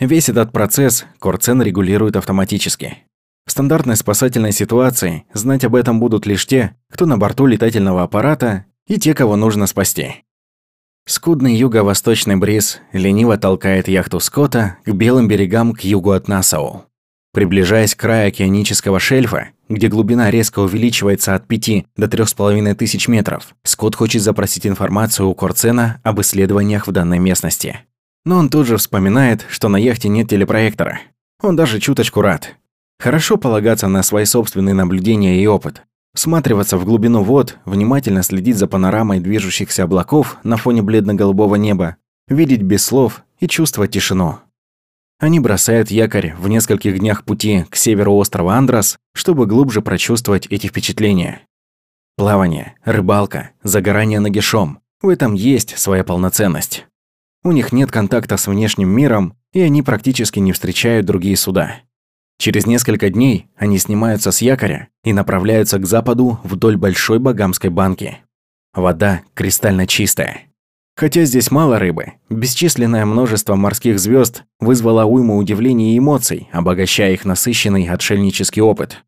[SPEAKER 1] Весь этот процесс Корцен регулирует автоматически. В стандартной спасательной ситуации знать об этом будут лишь те, кто на борту летательного аппарата, и те, кого нужно спасти. Скудный юго-восточный бриз лениво толкает яхту Скотта к белым берегам к югу от Нассау. Приближаясь к краю океанического шельфа, где глубина резко увеличивается от 5 до 3,5 тысяч метров, Скотт хочет запросить информацию у Корцена об исследованиях в данной местности. Но он тут же вспоминает, что на яхте нет телепроектора. Он даже чуточку рад. Хорошо полагаться на свои собственные наблюдения и опыт. Всматриваться в глубину вод, внимательно следить за панорамой движущихся облаков на фоне бледно-голубого неба, видеть без слов и чувствовать тишину. Они бросают якорь в нескольких днях пути к северу острова Андрос, чтобы глубже прочувствовать эти впечатления. Плавание, рыбалка, загорание нагишом – в этом есть своя полноценность. У них нет контакта с внешним миром, и они практически не встречают другие суда. Через несколько дней они снимаются с якоря и направляются к западу вдоль большой багамской банки. Вода кристально чистая. Хотя здесь мало рыбы, бесчисленное множество морских звезд вызвало уйму удивлений и эмоций, обогащая их насыщенный отшельнический опыт.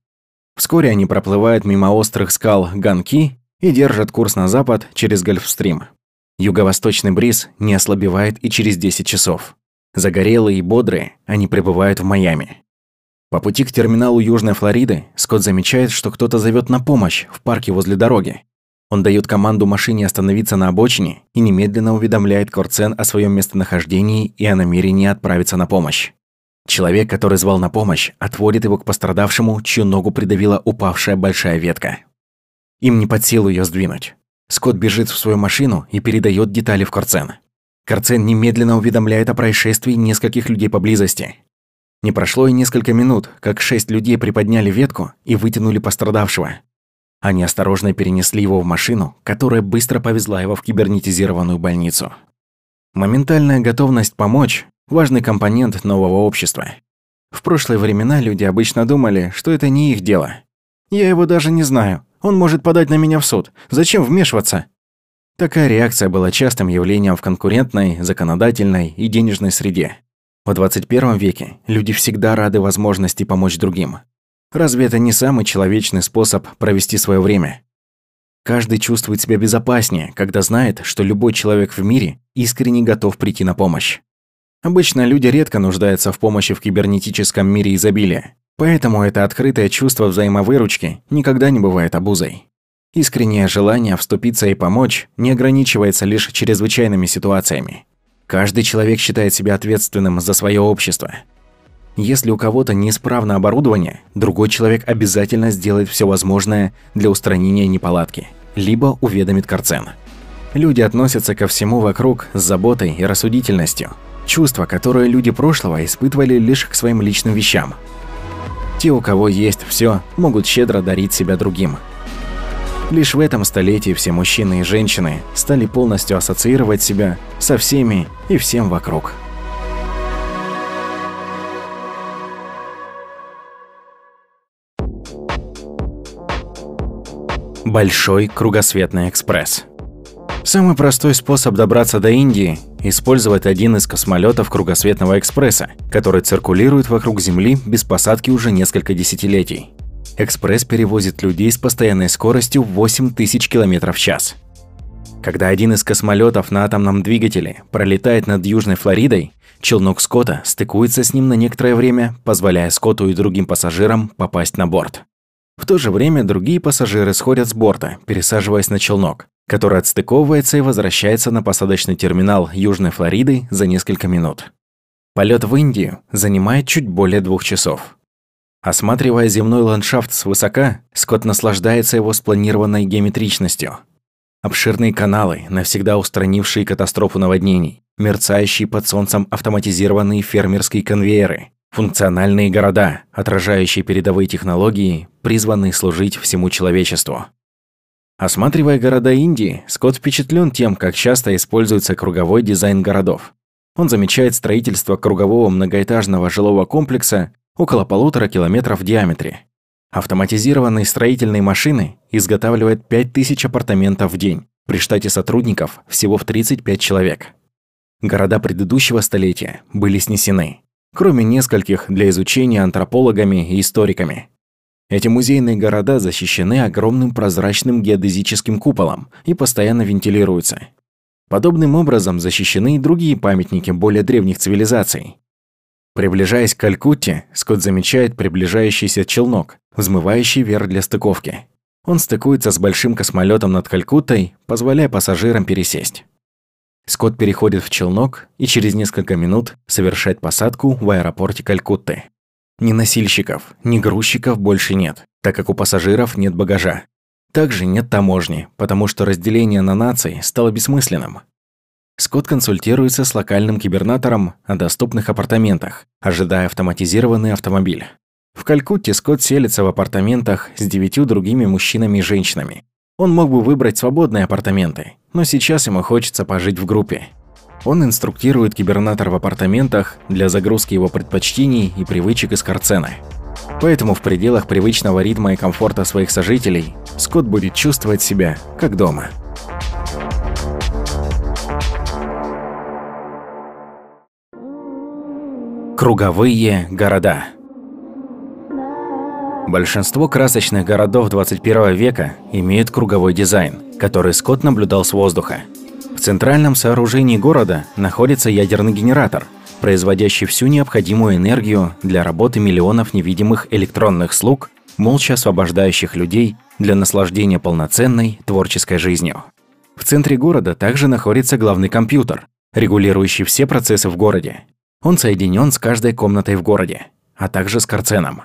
[SPEAKER 1] Вскоре они проплывают мимо острых скал Ганки и держат курс на запад через Гольфстрим. Юго-восточный бриз не ослабевает и через 10 часов. Загорелые и бодрые, они прибывают в Майами. По пути к терминалу Южной Флориды Скотт замечает, что кто-то зовет на помощь в парке возле дороги. Он дает команду машине остановиться на обочине и немедленно уведомляет Корцен о своем местонахождении и о намерении отправиться на помощь. Человек, который звал на помощь, отводит его к пострадавшему, чью ногу придавила упавшая большая ветка. Им не под силу ее сдвинуть. Скотт бежит в свою машину и передает детали в Корцен. Корцен немедленно уведомляет о происшествии нескольких людей поблизости. Не прошло и несколько минут, как шесть людей приподняли ветку и вытянули пострадавшего. Они осторожно перенесли его в машину, которая быстро повезла его в кибернетизированную больницу. Моментальная готовность помочь – важный компонент нового общества. В прошлые времена люди обычно думали, что это не их дело. «Я его даже не знаю. Он может подать на меня в суд. Зачем вмешиваться?» Такая реакция была частым явлением в конкурентной, законодательной и денежной среде. В 21 веке люди всегда рады возможности помочь другим. Разве это не самый человечный способ провести свое время? Каждый чувствует себя безопаснее, когда знает, что любой человек в мире искренне готов прийти на помощь. Обычно люди редко нуждаются в помощи в кибернетическом мире изобилия, поэтому это открытое чувство взаимовыручки никогда не бывает обузой. Искреннее желание вступиться и помочь не ограничивается лишь чрезвычайными ситуациями. Каждый человек считает себя ответственным за свое общество. Если у кого-то неисправно оборудование, другой человек обязательно сделает все возможное для устранения неполадки, либо уведомит Карцен. Люди относятся ко всему вокруг с заботой и рассудительностью, чувство, которое люди прошлого испытывали лишь к своим личным вещам. Те, у кого есть все, могут щедро дарить себя другим – Лишь в этом столетии все мужчины и женщины стали полностью ассоциировать себя со всеми и всем вокруг. Большой кругосветный экспресс. Самый простой способ добраться до Индии – использовать один из космолетов кругосветного экспресса, который циркулирует вокруг Земли без посадки уже несколько десятилетий. Экспресс перевозит людей с постоянной скоростью 8000 км в час. Когда один из космолетов на атомном двигателе пролетает над Южной Флоридой, челнок Скотта стыкуется с ним на некоторое время, позволяя Скотту и другим пассажирам попасть на борт. В то же время другие пассажиры сходят с борта, пересаживаясь на челнок, который отстыковывается и возвращается на посадочный терминал Южной Флориды за несколько минут. Полет в Индию занимает чуть более двух часов. Осматривая земной ландшафт свысока, Скотт наслаждается его спланированной геометричностью. Обширные каналы, навсегда устранившие катастрофу наводнений, мерцающие под солнцем автоматизированные фермерские конвейеры, функциональные города, отражающие передовые технологии, призванные служить всему человечеству. Осматривая города Индии, Скотт впечатлен тем, как часто используется круговой дизайн городов. Он замечает строительство кругового многоэтажного жилого комплекса около полутора километров в диаметре. Автоматизированные строительные машины изготавливают 5000 апартаментов в день, при штате сотрудников всего в 35 человек. Города предыдущего столетия были снесены, кроме нескольких для изучения антропологами и историками. Эти музейные города защищены огромным прозрачным геодезическим куполом и постоянно вентилируются. Подобным образом защищены и другие памятники более древних цивилизаций, Приближаясь к Калькутте, Скотт замечает приближающийся челнок, взмывающий вверх для стыковки. Он стыкуется с большим космолетом над Калькуттой, позволяя пассажирам пересесть. Скотт переходит в челнок и через несколько минут совершает посадку в аэропорте Калькутты. Ни носильщиков, ни грузчиков больше нет, так как у пассажиров нет багажа. Также нет таможни, потому что разделение на нации стало бессмысленным. Скотт консультируется с локальным кибернатором о доступных апартаментах, ожидая автоматизированный автомобиль. В Калькутте Скотт селится в апартаментах с девятью другими мужчинами и женщинами. Он мог бы выбрать свободные апартаменты, но сейчас ему хочется пожить в группе. Он инструктирует кибернатор в апартаментах для загрузки его предпочтений и привычек из Карцена. Поэтому в пределах привычного ритма и комфорта своих сожителей Скотт будет чувствовать себя как дома. Круговые города Большинство красочных городов 21 века имеют круговой дизайн, который Скотт наблюдал с воздуха. Центральном сооружении города находится ядерный генератор, производящий всю необходимую энергию для работы миллионов невидимых электронных слуг, молча освобождающих людей для наслаждения полноценной творческой жизнью. В центре города также находится главный компьютер, регулирующий все процессы в городе. Он соединен с каждой комнатой в городе, а также с Карценом.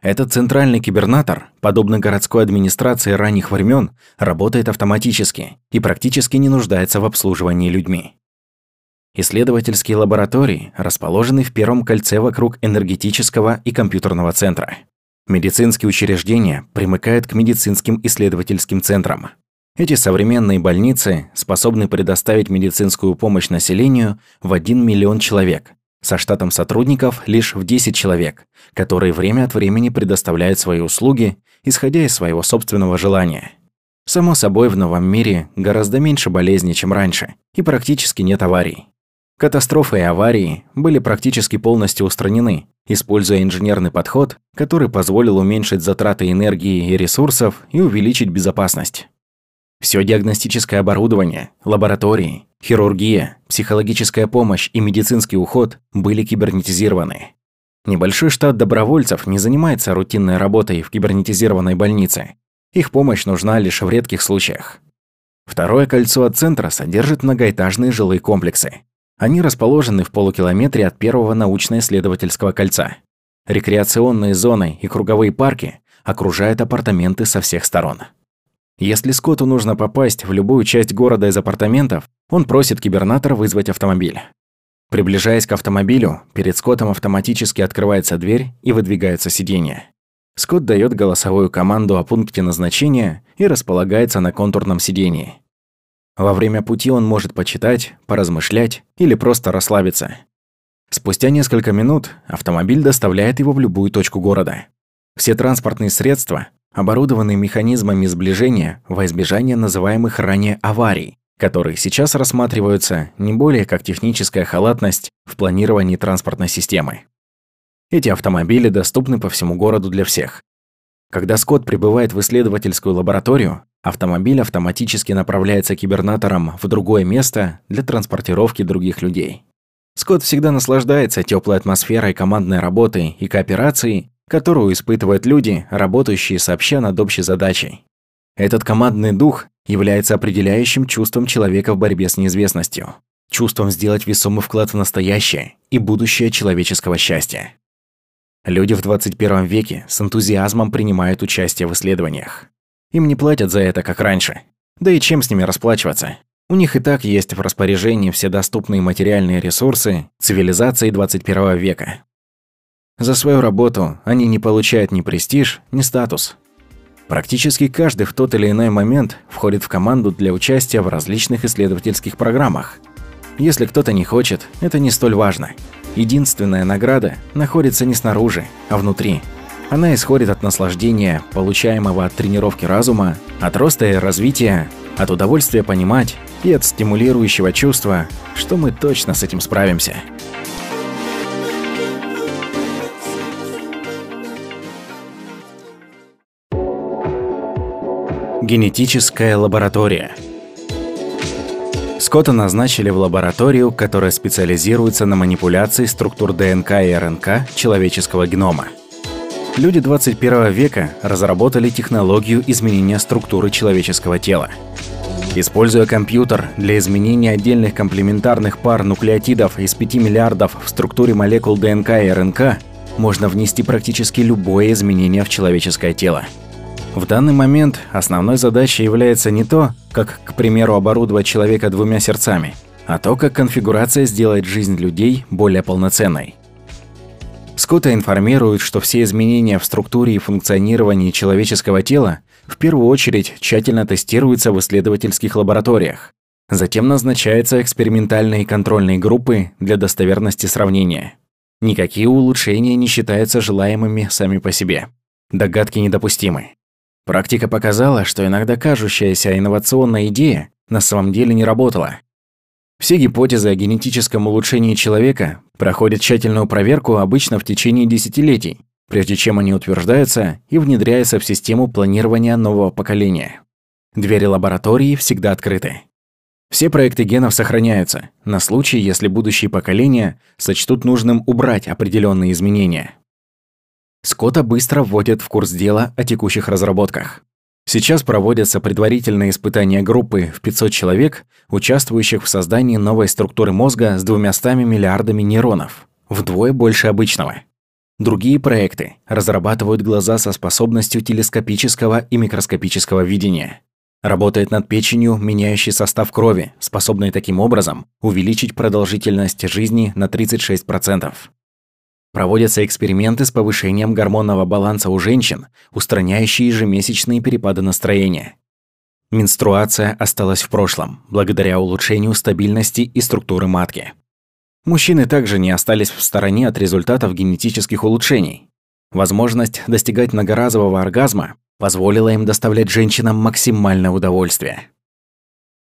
[SPEAKER 1] Этот центральный кибернатор, подобно городской администрации ранних времен, работает автоматически и практически не нуждается в обслуживании людьми. Исследовательские лаборатории расположены в первом кольце вокруг энергетического и компьютерного центра. Медицинские учреждения примыкают к медицинским исследовательским центрам. Эти современные больницы способны предоставить медицинскую помощь населению в 1 миллион человек, со штатом сотрудников лишь в 10 человек, которые время от времени предоставляют свои услуги, исходя из своего собственного желания. Само собой, в новом мире гораздо меньше болезней, чем раньше, и практически нет аварий. Катастрофы и аварии были практически полностью устранены, используя инженерный подход, который позволил уменьшить затраты энергии и ресурсов и увеличить безопасность. Все диагностическое оборудование, лаборатории, хирургия, психологическая помощь и медицинский уход были кибернетизированы. Небольшой штат добровольцев не занимается рутинной работой в кибернетизированной больнице. Их помощь нужна лишь в редких случаях. Второе кольцо от центра содержит многоэтажные жилые комплексы. Они расположены в полукилометре от первого научно-исследовательского кольца. Рекреационные зоны и круговые парки окружают апартаменты со всех сторон. Если Скотту нужно попасть в любую часть города из апартаментов, он просит кибернатора вызвать автомобиль. Приближаясь к автомобилю, перед Скоттом автоматически открывается дверь и выдвигается сиденье. Скотт дает голосовую команду о пункте назначения и располагается на контурном сидении. Во время пути он может почитать, поразмышлять или просто расслабиться. Спустя несколько минут автомобиль доставляет его в любую точку города. Все транспортные средства оборудованы механизмами сближения во избежание называемых ранее аварий, которые сейчас рассматриваются не более как техническая халатность в планировании транспортной системы. Эти автомобили доступны по всему городу для всех. Когда Скотт прибывает в исследовательскую лабораторию, автомобиль автоматически направляется кибернатором в другое место для транспортировки других людей. Скотт всегда наслаждается теплой атмосферой командной работы и кооперации которую испытывают люди, работающие сообща над общей задачей. Этот командный дух является определяющим чувством человека в борьбе с неизвестностью, чувством сделать весомый вклад в настоящее и будущее человеческого счастья. Люди в 21 веке с энтузиазмом принимают участие в исследованиях. Им не платят за это, как раньше. Да и чем с ними расплачиваться? У них и так есть в распоряжении все доступные материальные ресурсы цивилизации 21 века. За свою работу они не получают ни престиж, ни статус. Практически каждый в тот или иной момент входит в команду для участия в различных исследовательских программах. Если кто-то не хочет, это не столь важно. Единственная награда находится не снаружи, а внутри. Она исходит от наслаждения, получаемого от тренировки разума, от роста и развития, от удовольствия понимать и от стимулирующего чувства, что мы точно с этим справимся. Генетическая лаборатория. Скотта назначили в лабораторию, которая специализируется на манипуляции структур ДНК и РНК человеческого генома. Люди 21 века разработали технологию изменения структуры человеческого тела. Используя компьютер для изменения отдельных комплементарных пар нуклеотидов из 5 миллиардов в структуре молекул ДНК и РНК, можно внести практически любое изменение в человеческое тело. В данный момент основной задачей является не то, как, к примеру, оборудовать человека двумя сердцами, а то, как конфигурация сделает жизнь людей более полноценной. Скотта информирует, что все изменения в структуре и функционировании человеческого тела в первую очередь тщательно тестируются в исследовательских лабораториях. Затем назначаются экспериментальные контрольные группы для достоверности сравнения. Никакие улучшения не считаются желаемыми сами по себе. Догадки недопустимы. Практика показала, что иногда кажущаяся инновационная идея на самом деле не работала. Все гипотезы о генетическом улучшении человека проходят тщательную проверку обычно в течение десятилетий, прежде чем они утверждаются и внедряются в систему планирования нового поколения. Двери лаборатории всегда открыты. Все проекты генов сохраняются на случай, если будущие поколения сочтут нужным убрать определенные изменения. Скотта быстро вводят в курс дела о текущих разработках. Сейчас проводятся предварительные испытания группы в 500 человек, участвующих в создании новой структуры мозга с 200 миллиардами нейронов, вдвое больше обычного. Другие проекты разрабатывают глаза со способностью телескопического и микроскопического видения. Работает над печенью, меняющий состав крови, способной таким образом увеличить продолжительность жизни на 36%. Проводятся эксперименты с повышением гормонного баланса у женщин, устраняющие ежемесячные перепады настроения. Менструация осталась в прошлом, благодаря улучшению стабильности и структуры матки. Мужчины также не остались в стороне от результатов генетических улучшений. Возможность достигать многоразового оргазма позволила им доставлять женщинам максимальное удовольствие.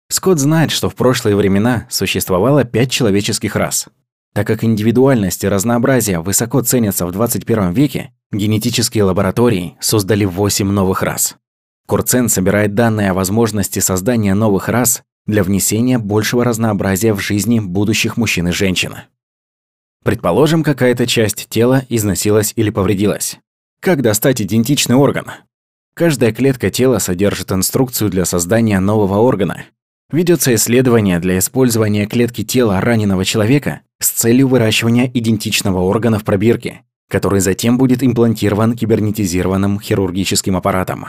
[SPEAKER 1] Скотт знает, что в прошлые времена существовало пять человеческих рас. Так как индивидуальность и разнообразие высоко ценятся в 21 веке, генетические лаборатории создали восемь новых рас. Курцен собирает данные о возможности создания новых рас для внесения большего разнообразия в жизни будущих мужчин и женщин. Предположим, какая-то часть тела износилась или повредилась. Как достать идентичный орган? Каждая клетка тела содержит инструкцию для создания нового органа. Ведется исследование для использования клетки тела раненого человека с целью выращивания идентичного органа в пробирке, который затем будет имплантирован кибернетизированным хирургическим аппаратом.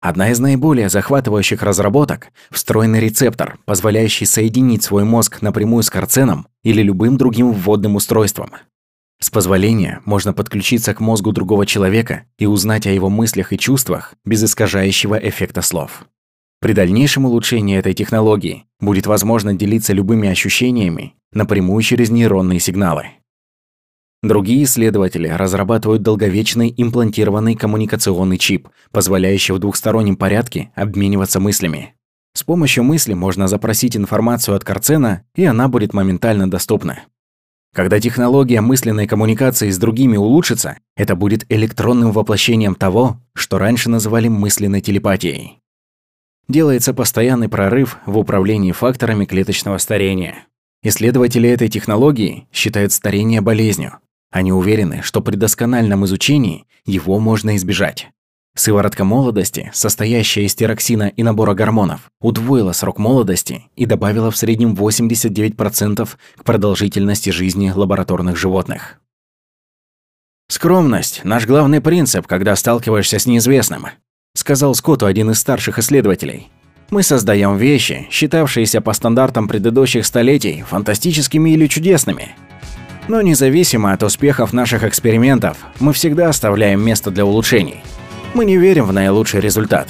[SPEAKER 1] Одна из наиболее захватывающих разработок – встроенный рецептор, позволяющий соединить свой мозг напрямую с карценом или любым другим вводным устройством. С позволения можно подключиться к мозгу другого человека и узнать о его мыслях и чувствах без искажающего эффекта слов. При дальнейшем улучшении этой технологии будет возможно делиться любыми ощущениями напрямую через нейронные сигналы. Другие исследователи разрабатывают долговечный имплантированный коммуникационный чип, позволяющий в двухстороннем порядке обмениваться мыслями. С помощью мысли можно запросить информацию от Карцена, и она будет моментально доступна. Когда технология мысленной коммуникации с другими улучшится, это будет электронным воплощением того, что раньше называли мысленной телепатией. Делается постоянный прорыв в управлении факторами клеточного старения. Исследователи этой технологии считают старение болезнью, они уверены, что при доскональном изучении его можно избежать. Сыворотка молодости, состоящая из тироксина и набора гормонов, удвоила срок молодости и добавила в среднем 89% к продолжительности жизни лабораторных животных. «Скромность – наш главный принцип, когда сталкиваешься с неизвестным», – сказал Скотту один из старших исследователей. «Мы создаем вещи, считавшиеся по стандартам предыдущих столетий фантастическими или чудесными – но независимо от успехов наших экспериментов, мы всегда оставляем место для улучшений. Мы не верим в наилучший результат.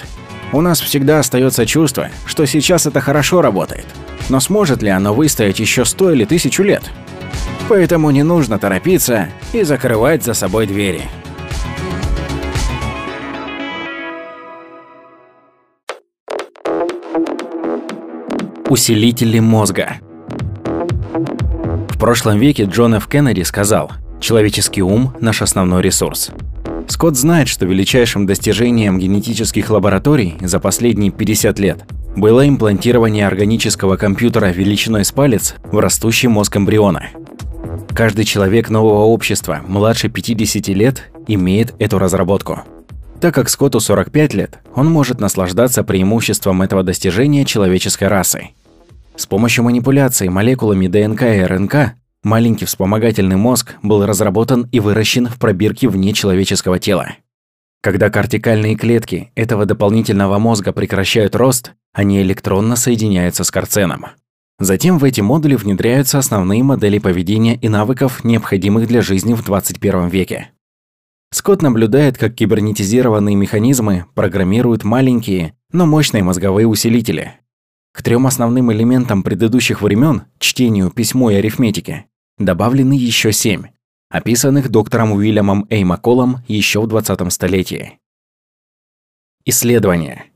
[SPEAKER 1] У нас всегда остается чувство, что сейчас это хорошо работает. Но сможет ли оно выстоять еще сто или тысячу лет? Поэтому не нужно торопиться и закрывать за собой двери. Усилители мозга в прошлом веке Джон Ф. Кеннеди сказал «Человеческий ум – наш основной ресурс». Скотт знает, что величайшим достижением генетических лабораторий за последние 50 лет было имплантирование органического компьютера величиной с палец в растущий мозг эмбриона. Каждый человек нового общества младше 50 лет имеет эту разработку. Так как Скотту 45 лет, он может наслаждаться преимуществом этого достижения человеческой расы – с помощью манипуляции молекулами ДНК и РНК Маленький вспомогательный мозг был разработан и выращен в пробирке вне человеческого тела. Когда кортикальные клетки этого дополнительного мозга прекращают рост, они электронно соединяются с карценом. Затем в эти модули внедряются основные модели поведения и навыков, необходимых для жизни в 21 веке. Скотт наблюдает, как кибернетизированные механизмы программируют маленькие, но мощные мозговые усилители. К трем основным элементам предыдущих времен – чтению, письму и арифметике – добавлены еще семь, описанных доктором Уильямом Эй Макколом еще в 20 столетии. Исследование.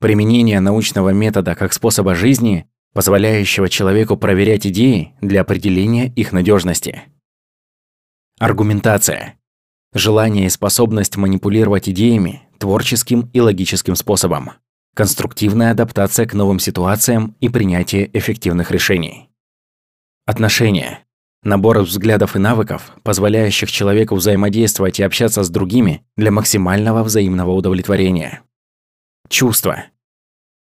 [SPEAKER 1] Применение научного метода как способа жизни, позволяющего человеку проверять идеи для определения их надежности. Аргументация. Желание и способность манипулировать идеями творческим и логическим способом. Конструктивная адаптация к новым ситуациям и принятие эффективных решений. Отношения. Набор взглядов и навыков, позволяющих человеку взаимодействовать и общаться с другими для максимального взаимного удовлетворения. Чувства.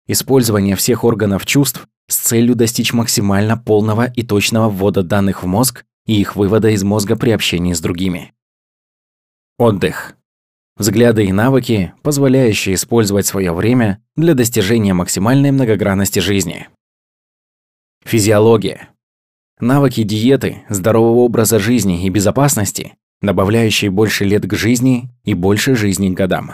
[SPEAKER 1] Использование всех органов чувств с целью достичь максимально полного и точного ввода данных в мозг и их вывода из мозга при общении с другими. Отдых. Взгляды и навыки, позволяющие использовать свое время для достижения максимальной многогранности жизни. Физиология. Навыки диеты, здорового образа жизни и безопасности, добавляющие больше лет к жизни и больше жизни к годам.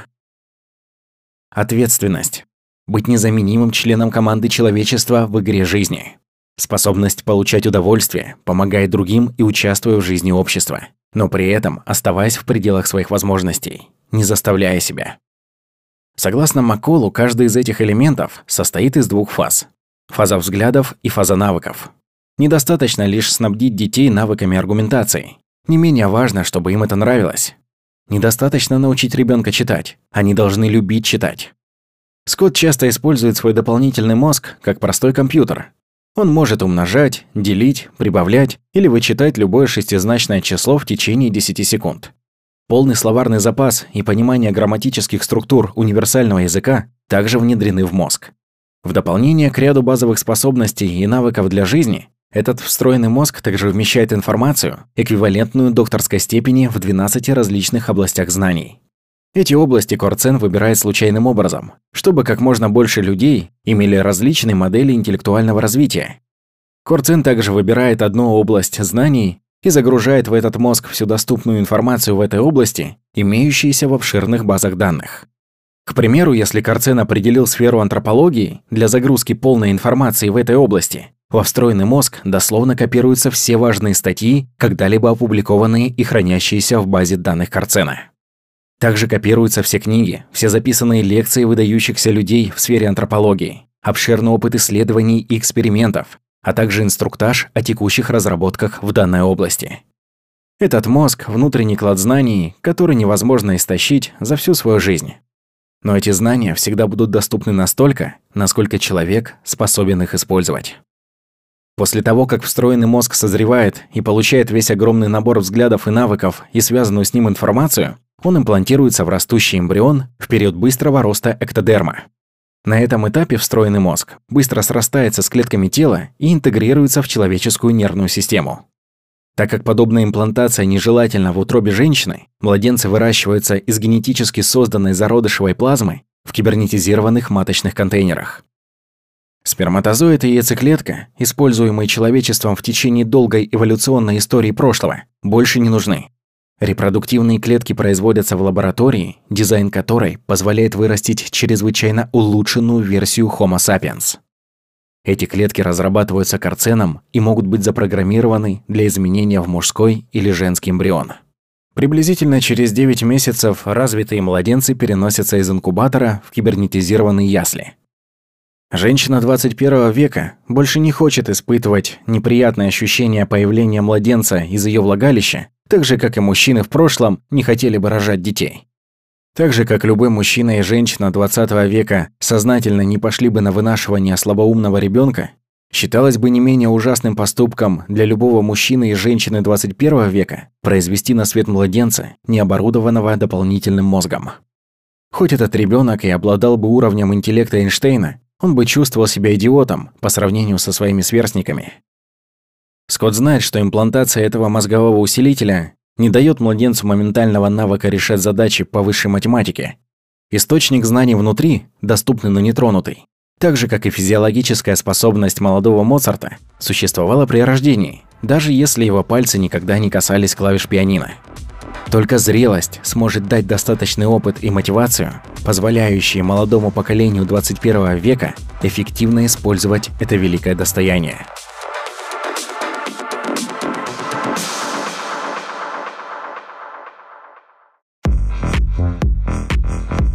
[SPEAKER 1] Ответственность. Быть незаменимым членом команды человечества в игре жизни. Способность получать удовольствие, помогая другим и участвуя в жизни общества, но при этом оставаясь в пределах своих возможностей, не заставляя себя. Согласно Макколу, каждый из этих элементов состоит из двух фаз. Фаза взглядов и фаза навыков. Недостаточно лишь снабдить детей навыками аргументации. Не менее важно, чтобы им это нравилось. Недостаточно научить ребенка читать. Они должны любить читать. Скотт часто использует свой дополнительный мозг как простой компьютер. Он может умножать, делить, прибавлять или вычитать любое шестизначное число в течение 10 секунд. Полный словарный запас и понимание грамматических структур универсального языка также внедрены в мозг. В дополнение к ряду базовых способностей и навыков для жизни, этот встроенный мозг также вмещает информацию, эквивалентную докторской степени в 12 различных областях знаний. Эти области Корцен выбирает случайным образом, чтобы как можно больше людей имели различные модели интеллектуального развития. Корцен также выбирает одну область знаний и загружает в этот мозг всю доступную информацию в этой области, имеющуюся в обширных базах данных. К примеру, если Корцен определил сферу антропологии для загрузки полной информации в этой области, во встроенный мозг дословно копируются все важные статьи, когда-либо опубликованные и хранящиеся в базе данных Карцена. Также копируются все книги, все записанные лекции выдающихся людей в сфере антропологии, обширный опыт исследований и экспериментов, а также инструктаж о текущих разработках в данной области. Этот мозг – внутренний клад знаний, который невозможно истощить за всю свою жизнь. Но эти знания всегда будут доступны настолько, насколько человек способен их использовать. После того, как встроенный мозг созревает и получает весь огромный набор взглядов и навыков и связанную с ним информацию, он имплантируется в растущий эмбрион в период быстрого роста эктодерма. На этом этапе встроенный мозг быстро срастается с клетками тела и интегрируется в человеческую нервную систему. Так как подобная имплантация нежелательна в утробе женщины, младенцы выращиваются из генетически созданной зародышевой плазмы в кибернетизированных маточных контейнерах. Сперматозоид и яйцеклетка, используемые человечеством в течение долгой эволюционной истории прошлого, больше не нужны. Репродуктивные клетки производятся в лаборатории, дизайн которой позволяет вырастить чрезвычайно улучшенную версию Homo sapiens. Эти клетки разрабатываются карценом и могут быть запрограммированы для изменения в мужской или женский эмбрион. Приблизительно через 9 месяцев развитые младенцы переносятся из инкубатора в кибернетизированные ясли, Женщина 21 века больше не хочет испытывать неприятное ощущение появления младенца из ее влагалища, так же, как и мужчины в прошлом не хотели бы рожать детей. Так же, как любой мужчина и женщина 20 века сознательно не пошли бы на вынашивание слабоумного ребенка, считалось бы не менее ужасным поступком для любого мужчины и женщины 21 века произвести на свет младенца, не оборудованного дополнительным мозгом. Хоть этот ребенок и обладал бы уровнем интеллекта Эйнштейна, он бы чувствовал себя идиотом по сравнению со своими сверстниками. Скотт знает, что имплантация этого мозгового усилителя не дает младенцу моментального навыка решать задачи по высшей математике. Источник знаний внутри, доступный, но нетронутый. Так же, как и физиологическая способность молодого Моцарта, существовала при рождении, даже если его пальцы никогда не касались клавиш пианино. Только зрелость сможет дать достаточный опыт и мотивацию, позволяющие молодому поколению 21 века эффективно использовать это великое достояние.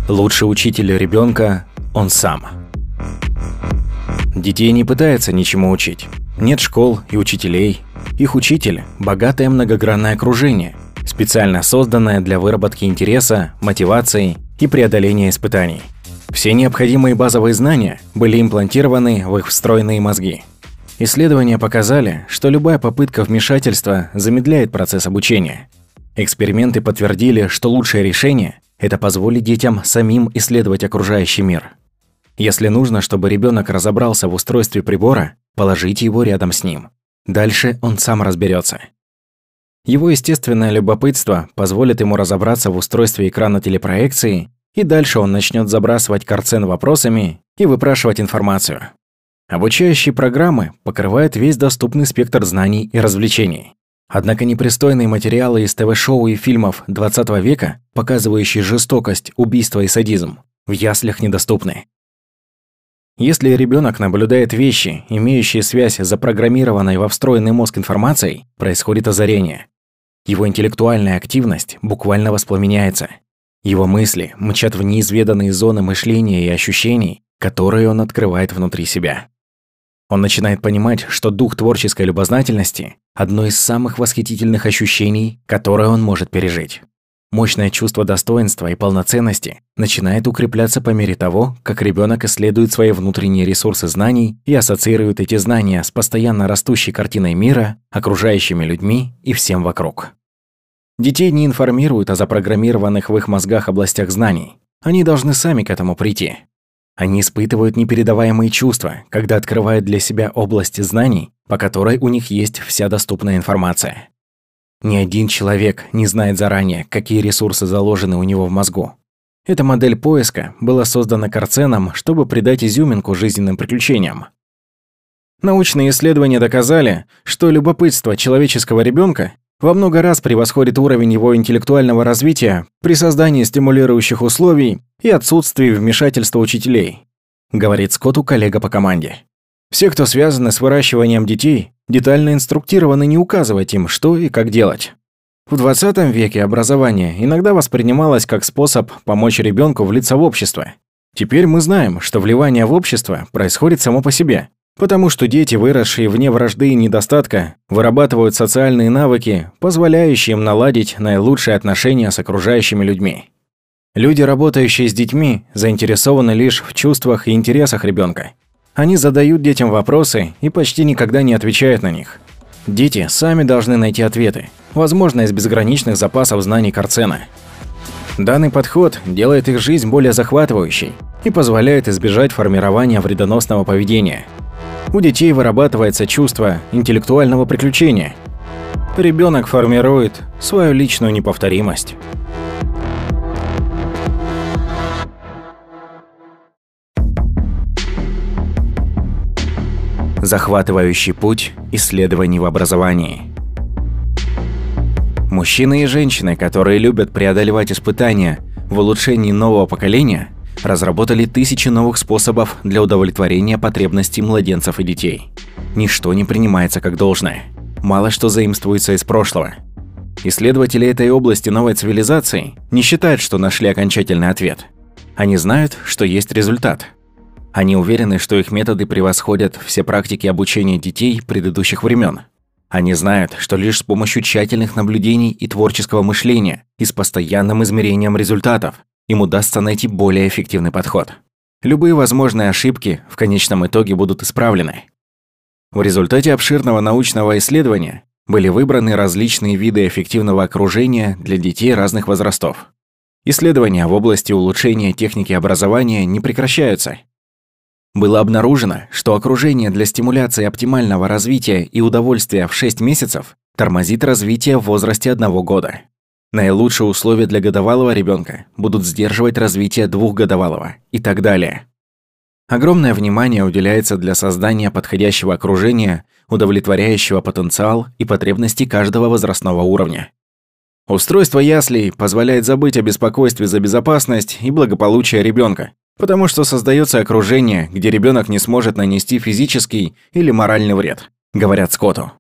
[SPEAKER 1] Лучший учитель ребенка – он сам. Детей не пытается ничему учить. Нет школ и учителей. Их учитель – богатое многогранное окружение, специально созданное для выработки интереса, мотивации и преодоления испытаний. Все необходимые базовые знания были имплантированы в их встроенные мозги. Исследования показали, что любая попытка вмешательства замедляет процесс обучения. Эксперименты подтвердили, что лучшее решение это позволит детям самим исследовать окружающий мир. Если нужно, чтобы ребенок разобрался в устройстве прибора, положите его рядом с ним. Дальше он сам разберется. Его естественное любопытство позволит ему разобраться в устройстве экрана телепроекции, и дальше он начнет забрасывать карцен вопросами и выпрашивать информацию. Обучающие программы покрывают весь доступный спектр знаний и развлечений. Однако непристойные материалы из ТВ-шоу и фильмов 20 века, показывающие жестокость, убийство и садизм, в яслях недоступны. Если ребенок наблюдает вещи, имеющие связь с запрограммированной во встроенный мозг информацией, происходит озарение. Его интеллектуальная активность буквально воспламеняется. Его мысли мчат в неизведанные зоны мышления и ощущений, которые он открывает внутри себя. Он начинает понимать, что дух творческой любознательности – одно из самых восхитительных ощущений, которое он может пережить. Мощное чувство достоинства и полноценности начинает укрепляться по мере того, как ребенок исследует свои внутренние ресурсы знаний и ассоциирует эти знания с постоянно растущей картиной мира, окружающими людьми и всем вокруг. Детей не информируют о запрограммированных в их мозгах областях знаний. Они должны сами к этому прийти. Они испытывают непередаваемые чувства, когда открывают для себя область знаний, по которой у них есть вся доступная информация. Ни один человек не знает заранее, какие ресурсы заложены у него в мозгу. Эта модель поиска была создана Карценом, чтобы придать изюминку жизненным приключениям. Научные исследования доказали, что любопытство человеческого ребенка во много раз превосходит уровень его интеллектуального развития при создании стимулирующих условий и отсутствии вмешательства учителей, говорит Скотту коллега по команде. Все, кто связаны с выращиванием детей, детально инструктированы не указывать им, что и как делать. В 20 веке образование иногда воспринималось как способ помочь ребенку влиться в общество. Теперь мы знаем, что вливание в общество происходит само по себе, Потому что дети, выросшие вне вражды и недостатка, вырабатывают социальные навыки, позволяющие им наладить наилучшие отношения с окружающими людьми. Люди, работающие с детьми, заинтересованы лишь в чувствах и интересах ребенка. Они задают детям вопросы и почти никогда не отвечают на них. Дети сами должны найти ответы, возможно, из безграничных запасов знаний Карцена. Данный подход делает их жизнь более захватывающей и позволяет избежать формирования вредоносного поведения – у детей вырабатывается чувство интеллектуального приключения. Ребенок формирует свою личную неповторимость. Захватывающий путь исследований в образовании. Мужчины и женщины, которые любят преодолевать испытания в улучшении нового поколения, разработали тысячи новых способов для удовлетворения потребностей младенцев и детей. Ничто не принимается как должное. Мало что заимствуется из прошлого. Исследователи этой области новой цивилизации не считают, что нашли окончательный ответ. Они знают, что есть результат. Они уверены, что их методы превосходят все практики обучения детей предыдущих времен. Они знают, что лишь с помощью тщательных наблюдений и творческого мышления и с постоянным измерением результатов им удастся найти более эффективный подход. Любые возможные ошибки в конечном итоге будут исправлены. В результате обширного научного исследования были выбраны различные виды эффективного окружения для детей разных возрастов. Исследования в области улучшения техники образования не прекращаются. Было обнаружено, что окружение для стимуляции оптимального развития и удовольствия в 6 месяцев тормозит развитие в возрасте одного года. Наилучшие условия для годовалого ребенка будут сдерживать развитие двухгодовалого и так далее. Огромное внимание уделяется для создания подходящего окружения, удовлетворяющего потенциал и потребности каждого возрастного уровня. Устройство яслей позволяет забыть о беспокойстве за безопасность и благополучие ребенка, потому что создается окружение, где ребенок не сможет нанести физический или моральный вред, говорят Скотту.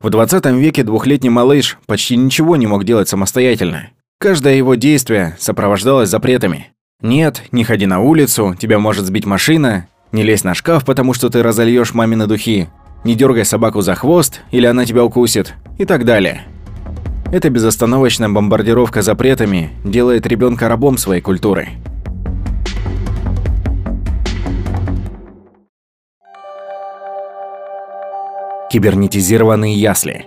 [SPEAKER 1] В 20 веке двухлетний малыш почти ничего не мог делать самостоятельно. Каждое его действие сопровождалось запретами. «Нет, не ходи на улицу, тебя может сбить машина», «Не лезь на шкаф, потому что ты разольешь мамины духи», «Не дергай собаку за хвост, или она тебя укусит» и так далее. Эта безостановочная бомбардировка запретами делает ребенка рабом своей культуры. Кибернетизированные ясли.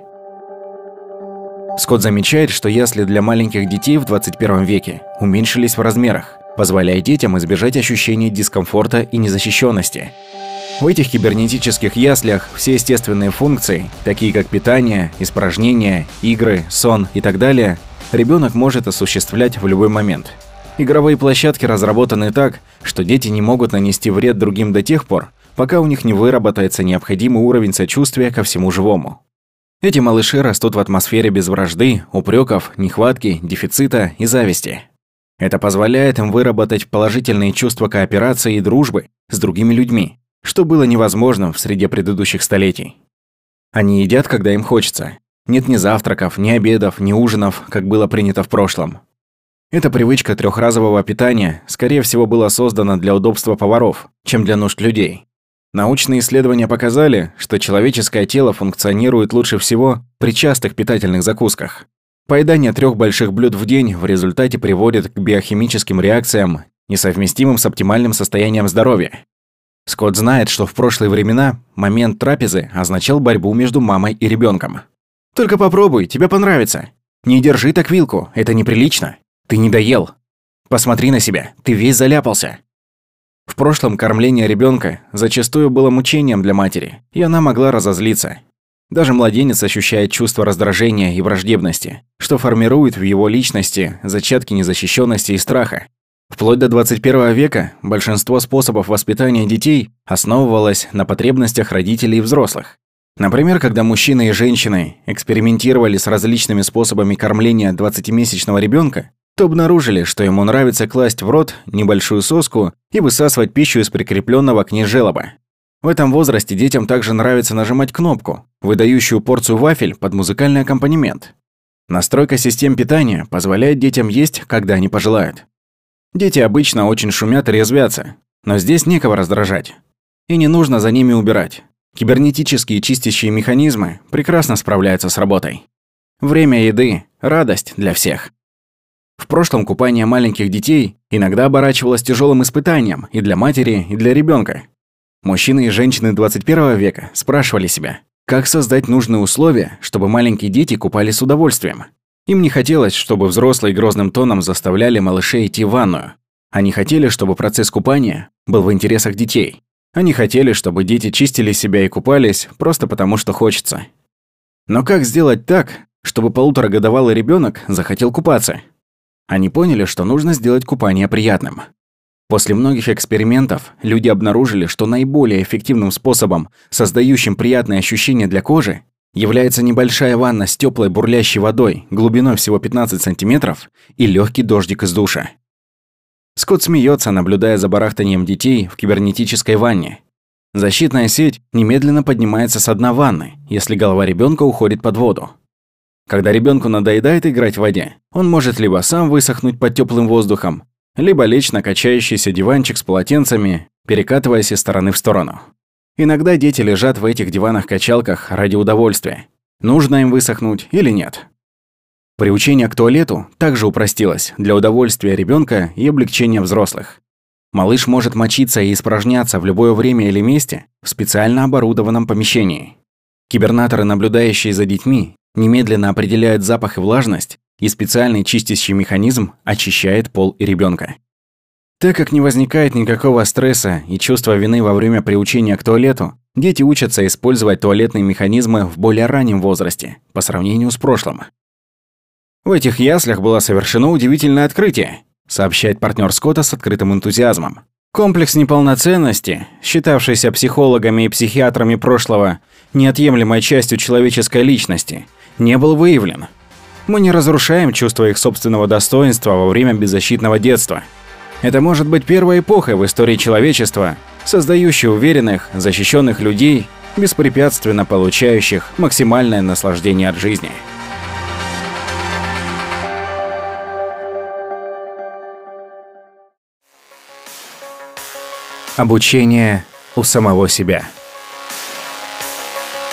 [SPEAKER 1] Скотт замечает, что ясли для маленьких детей в 21 веке уменьшились в размерах, позволяя детям избежать ощущения дискомфорта и незащищенности. В этих кибернетических яслях все естественные функции, такие как питание, испражнения, игры, сон и так далее, ребенок может осуществлять в любой момент. Игровые площадки разработаны так, что дети не могут нанести вред другим до тех пор, пока у них не выработается необходимый уровень сочувствия ко всему живому. Эти малыши растут в атмосфере без вражды, упреков, нехватки, дефицита и зависти. Это позволяет им выработать положительные чувства кооперации и дружбы с другими людьми, что было невозможно в среде предыдущих столетий. Они едят, когда им хочется. Нет ни завтраков, ни обедов, ни ужинов, как было принято в прошлом. Эта привычка трехразового питания, скорее всего, была создана для удобства поваров, чем для нужд людей. Научные исследования показали, что человеческое тело функционирует лучше всего при частых питательных закусках. Поедание трех больших блюд в день в результате приводит к биохимическим реакциям, несовместимым с оптимальным состоянием здоровья. Скотт знает, что в прошлые времена момент трапезы означал борьбу между мамой и ребенком. «Только попробуй, тебе понравится. Не держи так вилку, это неприлично. Ты не доел. Посмотри на себя, ты весь заляпался. В прошлом кормление ребенка зачастую было мучением для матери, и она могла разозлиться. Даже младенец ощущает чувство раздражения и враждебности, что формирует в его личности зачатки незащищенности и страха. Вплоть до 21 века большинство способов воспитания детей основывалось на потребностях родителей и взрослых. Например, когда мужчины и женщины экспериментировали с различными способами кормления 20-месячного ребенка, то обнаружили, что ему нравится класть в рот небольшую соску и высасывать пищу из прикрепленного к ней желоба. В этом возрасте детям также нравится нажимать кнопку, выдающую порцию вафель под музыкальный аккомпанемент. Настройка систем питания позволяет детям есть, когда они пожелают. Дети обычно очень шумят и резвятся, но здесь некого раздражать. И не нужно за ними убирать. Кибернетические чистящие механизмы прекрасно справляются с работой. Время еды – радость для всех. В прошлом купание маленьких детей иногда оборачивалось тяжелым испытанием и для матери, и для ребенка. Мужчины и женщины 21 века спрашивали себя, как создать нужные условия, чтобы маленькие дети купались с удовольствием. Им не хотелось, чтобы взрослые грозным тоном заставляли малышей идти в ванную. Они хотели, чтобы процесс купания был в интересах детей. Они хотели, чтобы дети чистили себя и купались просто потому, что хочется. Но как сделать так, чтобы полуторагодовалый ребенок захотел купаться? Они поняли, что нужно сделать купание приятным. После многих экспериментов люди обнаружили, что наиболее эффективным способом, создающим приятные ощущения для кожи, является небольшая ванна с теплой бурлящей водой глубиной всего 15 сантиметров и легкий дождик из душа. Скотт смеется, наблюдая за барахтанием детей в кибернетической ванне. Защитная сеть немедленно поднимается с дна ванны, если голова ребенка уходит под воду. Когда ребенку надоедает играть в воде, он может либо сам высохнуть под теплым воздухом, либо лечь на качающийся диванчик с полотенцами, перекатываясь из стороны в сторону. Иногда дети лежат в этих диванах-качалках ради удовольствия. Нужно им высохнуть или нет. Приучение к туалету также упростилось для удовольствия ребенка и облегчения взрослых. Малыш может мочиться и испражняться в любое время или месте в специально оборудованном помещении. Кибернаторы, наблюдающие за детьми, немедленно определяют запах и влажность, и специальный чистящий механизм очищает пол и ребенка. Так как не возникает никакого стресса и чувства вины во время приучения к туалету, дети учатся использовать туалетные механизмы в более раннем возрасте, по сравнению с прошлым. В этих яслях было совершено удивительное открытие, сообщает партнер Скотта с открытым энтузиазмом. Комплекс неполноценности, считавшийся психологами и психиатрами прошлого неотъемлемой частью человеческой личности, не был выявлен. Мы не разрушаем чувство их собственного достоинства во время беззащитного детства – это может быть первой эпохой в истории человечества, создающей уверенных, защищенных людей, беспрепятственно получающих максимальное наслаждение от жизни. Обучение у самого себя.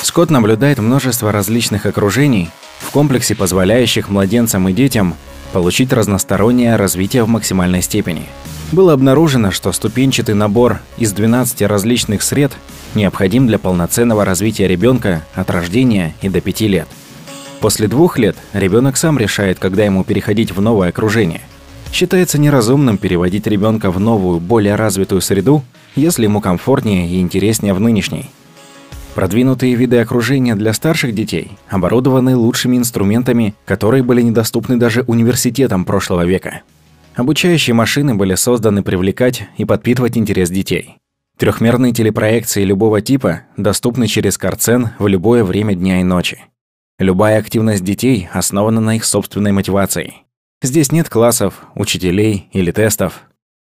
[SPEAKER 1] Скотт наблюдает множество различных окружений в комплексе, позволяющих младенцам и детям получить разностороннее развитие в максимальной степени. Было обнаружено, что ступенчатый набор из 12 различных сред необходим для полноценного развития ребенка от рождения и до 5 лет. После двух лет ребенок сам решает, когда ему переходить в новое окружение. Считается неразумным переводить ребенка в новую, более развитую среду, если ему комфортнее и интереснее в нынешней. Продвинутые виды окружения для старших детей оборудованы лучшими инструментами, которые были недоступны даже университетам прошлого века. Обучающие машины были созданы привлекать и подпитывать интерес детей. Трехмерные телепроекции любого типа доступны через Карцен в любое время дня и ночи. Любая активность детей основана на их собственной мотивации. Здесь нет классов, учителей или тестов.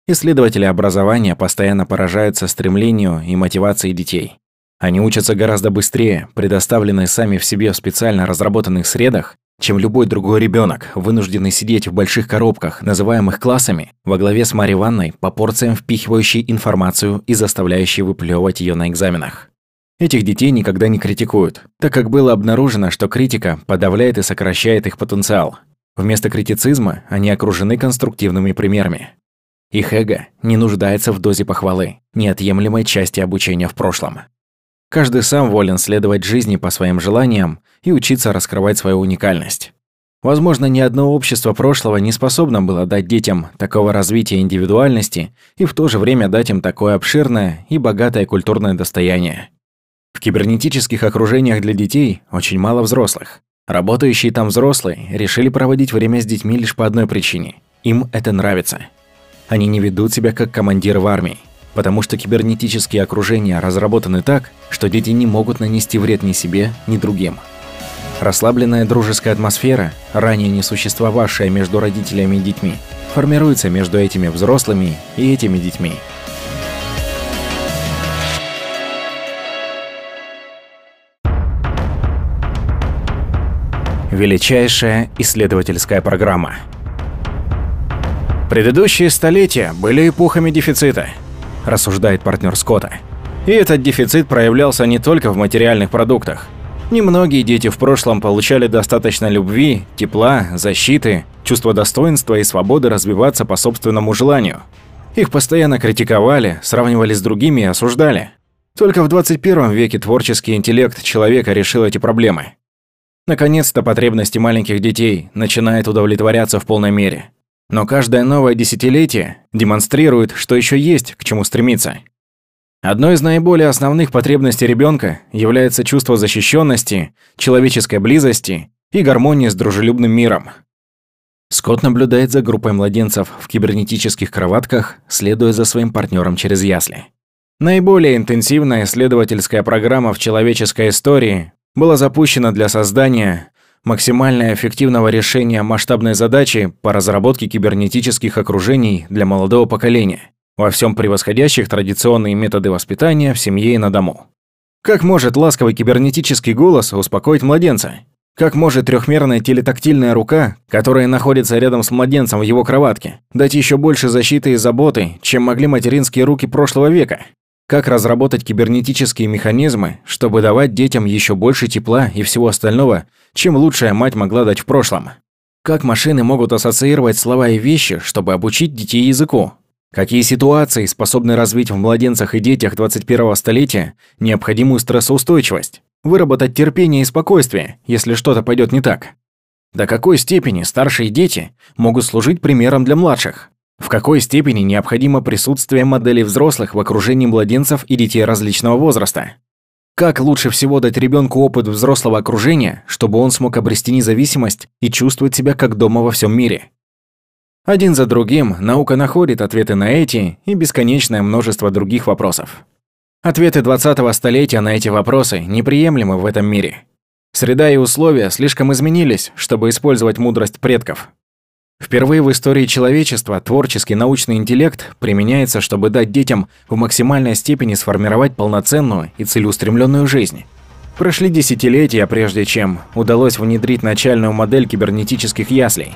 [SPEAKER 1] Исследователи образования постоянно поражаются стремлению и мотивацией детей. Они учатся гораздо быстрее, предоставленные сами в себе в специально разработанных средах, чем любой другой ребенок, вынужденный сидеть в больших коробках, называемых классами, во главе с Марьей Ванной, по порциям впихивающей информацию и заставляющей выплевывать ее на экзаменах. Этих детей никогда не критикуют, так как было обнаружено, что критика подавляет и сокращает их потенциал. Вместо критицизма они окружены конструктивными примерами. Их эго не нуждается в дозе похвалы, неотъемлемой части обучения в прошлом. Каждый сам волен следовать жизни по своим желаниям и учиться раскрывать свою уникальность. Возможно, ни одно общество прошлого не способно было дать детям такого развития индивидуальности и в то же время дать им такое обширное и богатое культурное достояние. В кибернетических окружениях для детей очень мало взрослых. Работающие там взрослые решили проводить время с детьми лишь по одной причине. Им это нравится. Они не ведут себя как командиры в армии потому что кибернетические окружения разработаны так, что дети не могут нанести вред ни себе, ни другим. Расслабленная дружеская атмосфера, ранее не существовавшая между родителями и детьми, формируется между этими взрослыми и этими детьми. Величайшая исследовательская программа. Предыдущие столетия были эпохами дефицита – рассуждает партнер Скотта. И этот дефицит проявлялся не только в материальных продуктах. Немногие дети в прошлом получали достаточно любви, тепла, защиты, чувства достоинства и свободы развиваться по собственному желанию. Их постоянно критиковали, сравнивали с другими и осуждали. Только в 21 веке творческий интеллект человека решил эти проблемы. Наконец-то потребности маленьких детей начинают удовлетворяться в полной мере. Но каждое новое десятилетие демонстрирует, что еще есть к чему стремиться. Одной из наиболее основных потребностей ребенка является чувство защищенности, человеческой близости и гармонии с дружелюбным миром. Скотт наблюдает за группой младенцев в кибернетических кроватках, следуя за своим партнером через ясли. Наиболее интенсивная исследовательская программа в человеческой истории была запущена для создания максимально эффективного решения масштабной задачи по разработке кибернетических окружений для молодого поколения, во всем превосходящих традиционные методы воспитания в семье и на дому. Как может ласковый кибернетический голос успокоить младенца? Как может трехмерная телетактильная рука, которая находится рядом с младенцем в его кроватке, дать еще больше защиты и заботы, чем могли материнские руки прошлого века? Как разработать кибернетические механизмы, чтобы давать детям еще больше тепла и всего остального, чем лучшая мать могла дать в прошлом? Как машины могут ассоциировать слова и вещи, чтобы обучить детей языку? Какие ситуации способны развить в младенцах и детях 21-го столетия необходимую стрессоустойчивость? Выработать терпение и спокойствие, если что-то пойдет не так? До какой степени старшие дети могут служить примером для младших? В какой степени необходимо присутствие моделей взрослых в окружении младенцев и детей различного возраста? Как лучше всего дать ребенку опыт взрослого окружения, чтобы он смог обрести независимость и чувствовать себя как дома во всем мире? Один за другим наука находит ответы на эти и бесконечное множество других вопросов. Ответы 20-го столетия на эти вопросы неприемлемы в этом мире. Среда и условия слишком изменились, чтобы использовать мудрость предков. Впервые в истории человечества творческий научный интеллект применяется, чтобы дать детям в максимальной степени сформировать полноценную и целеустремленную жизнь. Прошли десятилетия, прежде чем удалось внедрить начальную модель кибернетических яслей.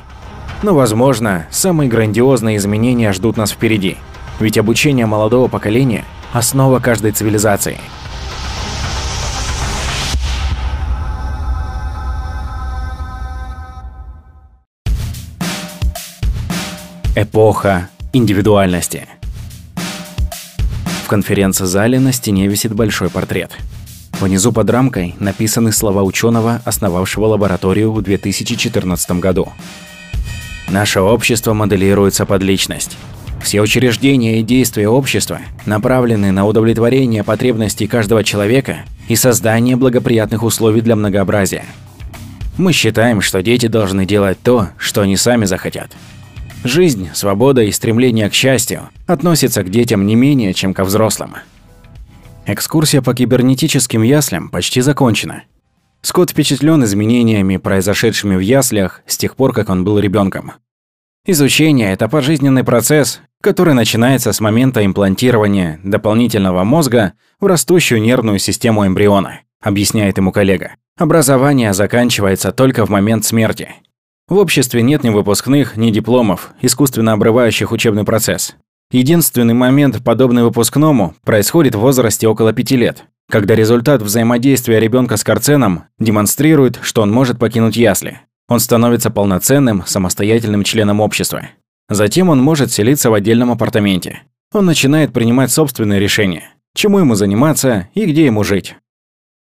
[SPEAKER 1] Но, возможно, самые грандиозные изменения ждут нас впереди. Ведь обучение молодого поколения – основа каждой цивилизации – Эпоха индивидуальности. В конференц-зале на стене висит большой портрет. Внизу под рамкой написаны слова ученого, основавшего лабораторию в 2014 году. Наше общество моделируется под личность. Все учреждения и действия общества направлены на удовлетворение потребностей каждого человека и создание благоприятных условий для многообразия. Мы считаем, что дети должны делать то, что они сами захотят – Жизнь, свобода и стремление к счастью относятся к детям не менее, чем ко взрослым. Экскурсия по кибернетическим яслям почти закончена. Скотт впечатлен изменениями, произошедшими в яслях с тех пор, как он был ребенком. Изучение – это пожизненный процесс, который начинается с момента имплантирования дополнительного мозга в растущую нервную систему эмбриона, объясняет ему коллега. Образование заканчивается только в момент смерти. В обществе нет ни выпускных, ни дипломов, искусственно обрывающих учебный процесс. Единственный момент, подобный выпускному, происходит в возрасте около пяти лет, когда результат взаимодействия ребенка с карценом демонстрирует, что он может покинуть ясли. Он становится полноценным, самостоятельным членом общества. Затем он может селиться в отдельном апартаменте. Он начинает принимать собственные решения, чему ему заниматься и где ему жить.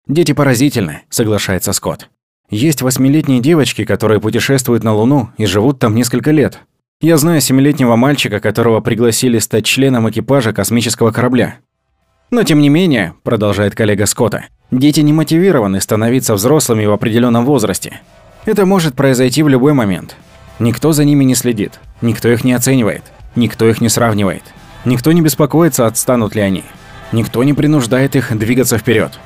[SPEAKER 1] «Дети поразительны», – соглашается Скотт. Есть восьмилетние девочки, которые путешествуют на Луну и живут там несколько лет. Я знаю семилетнего мальчика, которого пригласили стать членом экипажа космического корабля. Но тем не менее, продолжает коллега Скотта, дети не мотивированы становиться взрослыми в определенном возрасте. Это может произойти в любой момент. Никто за ними не следит, никто их не оценивает, никто их не сравнивает, никто не беспокоится, отстанут ли они, никто не принуждает их двигаться вперед.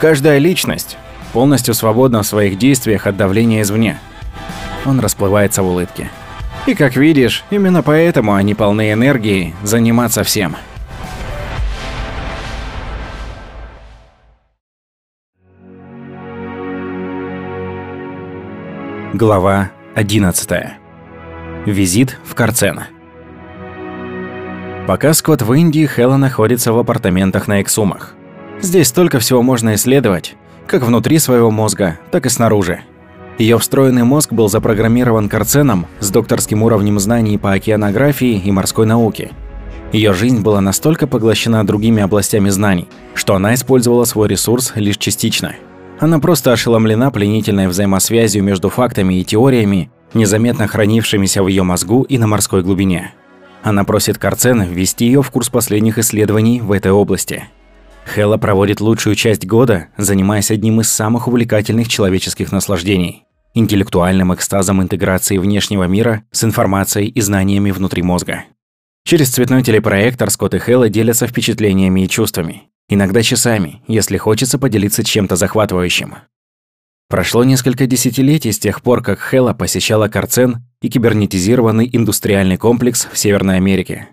[SPEAKER 1] Каждая личность полностью свободна в своих действиях от давления извне. Он расплывается в улыбке. И как видишь, именно поэтому они полны энергии заниматься всем. Глава 11. Визит в Карцен. Пока Скотт в Индии, Хэлла находится в апартаментах на Эксумах. Здесь столько всего можно исследовать, как внутри своего мозга, так и снаружи. Ее встроенный мозг был запрограммирован Карценом с докторским уровнем знаний по океанографии и морской науке. Ее жизнь была настолько поглощена другими областями знаний, что она использовала свой ресурс лишь частично. Она просто ошеломлена пленительной взаимосвязью между фактами и теориями, незаметно хранившимися в ее мозгу и на морской глубине. Она просит Карцен ввести ее в курс последних исследований в этой области – Хэлла проводит лучшую часть года, занимаясь одним из самых увлекательных человеческих наслаждений – интеллектуальным экстазом интеграции внешнего мира с информацией и знаниями внутри мозга. Через цветной телепроектор Скотт и Хэлла делятся впечатлениями и чувствами. Иногда часами, если хочется поделиться чем-то захватывающим. Прошло несколько десятилетий с тех пор, как Хэлла посещала Карцен и кибернетизированный индустриальный комплекс в Северной Америке.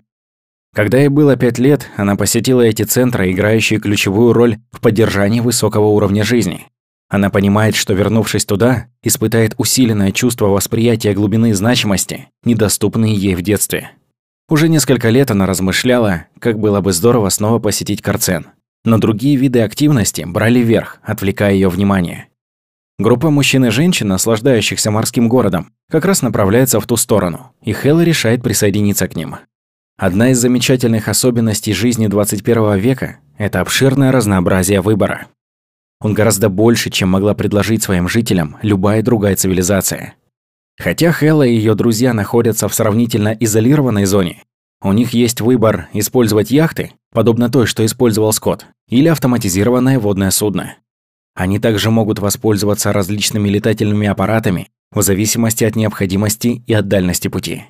[SPEAKER 1] Когда ей было пять лет, она посетила эти центры, играющие ключевую роль в поддержании высокого уровня жизни. Она понимает, что вернувшись туда, испытает усиленное чувство восприятия глубины значимости, недоступные ей в детстве. Уже несколько лет она размышляла, как было бы здорово снова посетить Карцен. Но другие виды активности брали верх, отвлекая ее внимание. Группа мужчин и женщин, наслаждающихся морским городом, как раз направляется в ту сторону, и Хэлла решает присоединиться к ним. Одна из замечательных особенностей жизни 21 века – это обширное разнообразие выбора. Он гораздо больше, чем могла предложить своим жителям любая другая цивилизация. Хотя Хэлла и ее друзья находятся в сравнительно изолированной зоне, у них есть выбор использовать яхты, подобно той, что использовал Скотт, или автоматизированное водное судно. Они также могут воспользоваться различными летательными аппаратами в зависимости от необходимости и от дальности пути.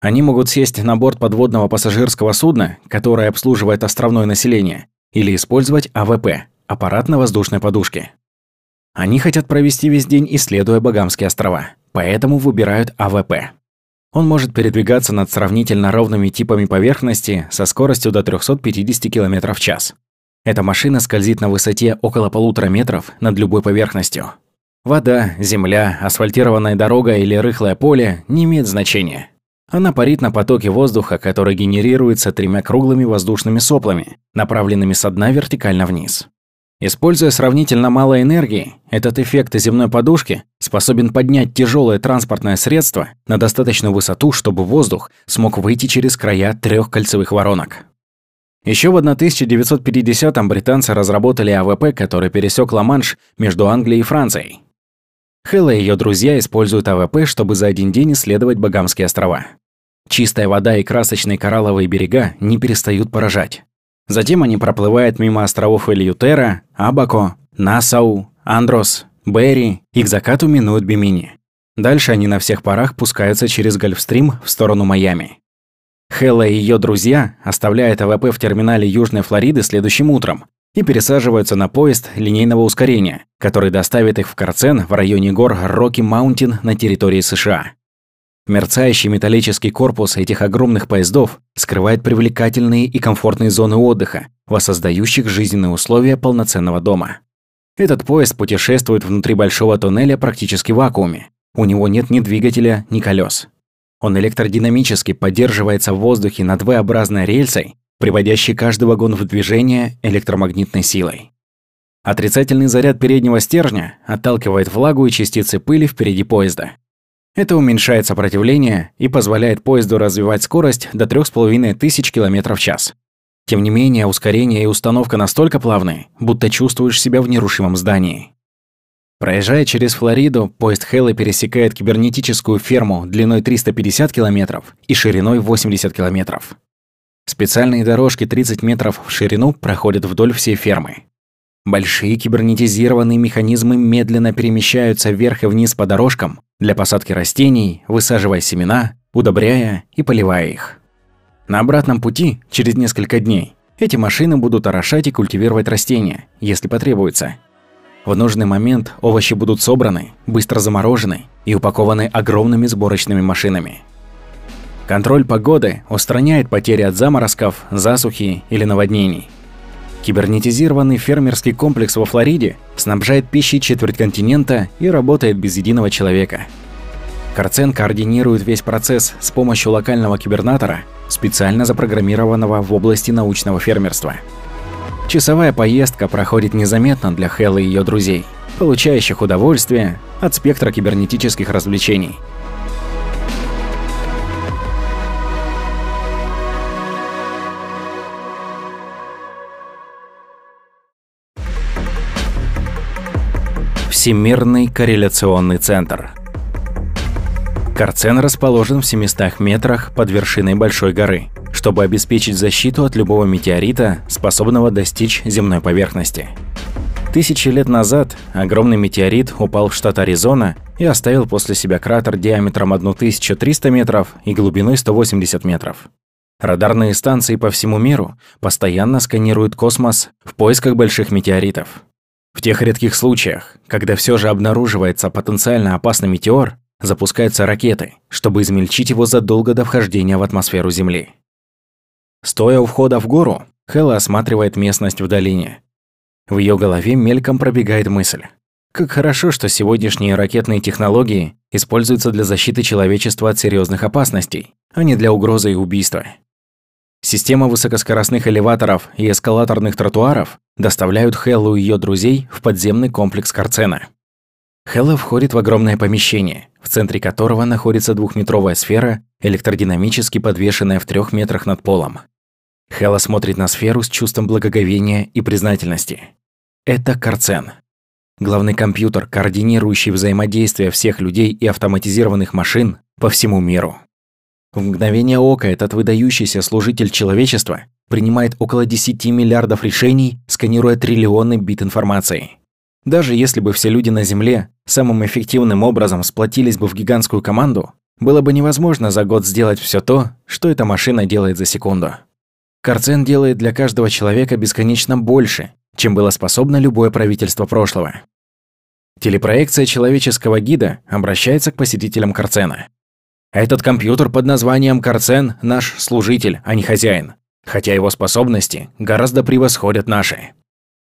[SPEAKER 1] Они могут сесть на борт подводного пассажирского судна, которое обслуживает островное население, или использовать АВП – аппарат на воздушной подушке. Они хотят провести весь день, исследуя Багамские острова, поэтому выбирают АВП. Он может передвигаться над сравнительно ровными типами поверхности со скоростью до 350 км в час. Эта машина скользит на высоте около полутора метров над любой поверхностью. Вода, земля, асфальтированная дорога или рыхлое поле не имеет значения. Она парит на потоке воздуха, который генерируется тремя круглыми воздушными соплами, направленными со дна вертикально вниз. Используя сравнительно мало энергии, этот эффект земной подушки способен поднять тяжелое транспортное средство на достаточную высоту, чтобы воздух смог выйти через края трех кольцевых воронок. Еще в 1950-м британцы разработали АВП, который пересек Ла-Манш между Англией и Францией. Хэлла и ее друзья используют АВП, чтобы за один день исследовать Багамские острова. Чистая вода и красочные коралловые берега не перестают поражать. Затем они проплывают мимо островов Эльютера, Абако, Нассау, Андрос, Берри и к закату минуют Бимини. Дальше они на всех парах пускаются через Гольфстрим в сторону Майами. Хэлла и ее друзья оставляют АВП в терминале Южной Флориды следующим утром и пересаживаются на поезд линейного ускорения, который доставит их в Карцен в районе гор Рокки Маунтин на территории США. Мерцающий металлический корпус этих огромных поездов скрывает привлекательные и комфортные зоны отдыха, воссоздающих жизненные условия полноценного дома. Этот поезд путешествует внутри большого туннеля практически в вакууме. У него нет ни двигателя, ни колес. Он электродинамически поддерживается в воздухе над V-образной рельсой, приводящей каждый вагон в движение электромагнитной силой. Отрицательный заряд переднего стержня отталкивает влагу и частицы пыли впереди поезда. Это уменьшает сопротивление и позволяет поезду развивать скорость до 3500 км в час. Тем не менее, ускорение и установка настолько плавные, будто чувствуешь себя в нерушимом здании. Проезжая через Флориду, поезд Хэлла пересекает кибернетическую ферму длиной 350 км и шириной 80 км. Специальные дорожки 30 метров в ширину проходят вдоль всей фермы. Большие кибернетизированные механизмы медленно перемещаются вверх и вниз по дорожкам для посадки растений, высаживая семена, удобряя и поливая их. На обратном пути, через несколько дней, эти машины будут орошать и культивировать растения, если потребуется, в нужный момент овощи будут собраны, быстро заморожены и упакованы огромными сборочными машинами. Контроль погоды устраняет потери от заморозков, засухи или наводнений. Кибернетизированный фермерский комплекс во Флориде снабжает пищей четверть континента и работает без единого человека. Карцен координирует весь процесс с помощью локального кибернатора, специально запрограммированного в области научного фермерства. Часовая поездка проходит незаметно для Хеллы и ее друзей, получающих удовольствие от спектра кибернетических развлечений. Всемирный корреляционный центр. Карцен расположен в 700 метрах под вершиной большой горы, чтобы обеспечить защиту от любого метеорита, способного достичь земной поверхности. Тысячи лет назад огромный метеорит упал в штат Аризона и оставил после себя кратер диаметром 1300 метров и глубиной 180 метров. Радарные станции по всему миру постоянно сканируют космос в поисках больших метеоритов. В тех редких случаях, когда все же обнаруживается потенциально опасный метеор, запускаются ракеты, чтобы измельчить его задолго до вхождения в атмосферу Земли. Стоя у входа в гору, Хэлла осматривает местность в долине. В ее голове мельком пробегает мысль. Как хорошо, что сегодняшние ракетные технологии используются для защиты человечества от серьезных опасностей, а не для угрозы и убийства. Система высокоскоростных элеваторов и эскалаторных тротуаров доставляют Хеллу и ее друзей в подземный комплекс Карцена. Хелла входит в огромное помещение, в центре которого находится двухметровая сфера, электродинамически подвешенная в трех метрах над полом. Хела смотрит на сферу с чувством благоговения и признательности. Это Карцен. Главный компьютер, координирующий взаимодействие всех людей и автоматизированных машин по всему миру. В мгновение ока этот выдающийся служитель человечества принимает около 10 миллиардов решений, сканируя триллионы бит информации. Даже если бы все люди на Земле самым эффективным образом сплотились бы в гигантскую команду, было бы невозможно за год сделать все то, что эта машина делает за секунду. Карцен делает для каждого человека бесконечно больше, чем было способно любое правительство прошлого. Телепроекция человеческого гида обращается к посетителям Карцена. Этот компьютер под названием Карцен – наш служитель, а не хозяин, хотя его способности гораздо превосходят наши.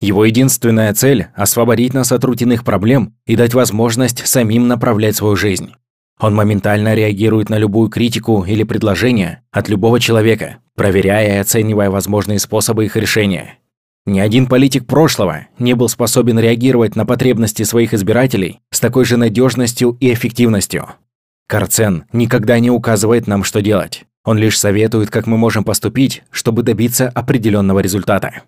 [SPEAKER 1] Его единственная цель – освободить нас от рутинных проблем и дать возможность самим направлять свою жизнь. Он моментально реагирует на любую критику или предложение от любого человека, проверяя и оценивая возможные способы их решения. Ни один политик прошлого не был способен реагировать на потребности своих избирателей с такой же надежностью и эффективностью. Карцен никогда не указывает нам, что делать. Он лишь советует, как мы можем поступить, чтобы добиться определенного результата.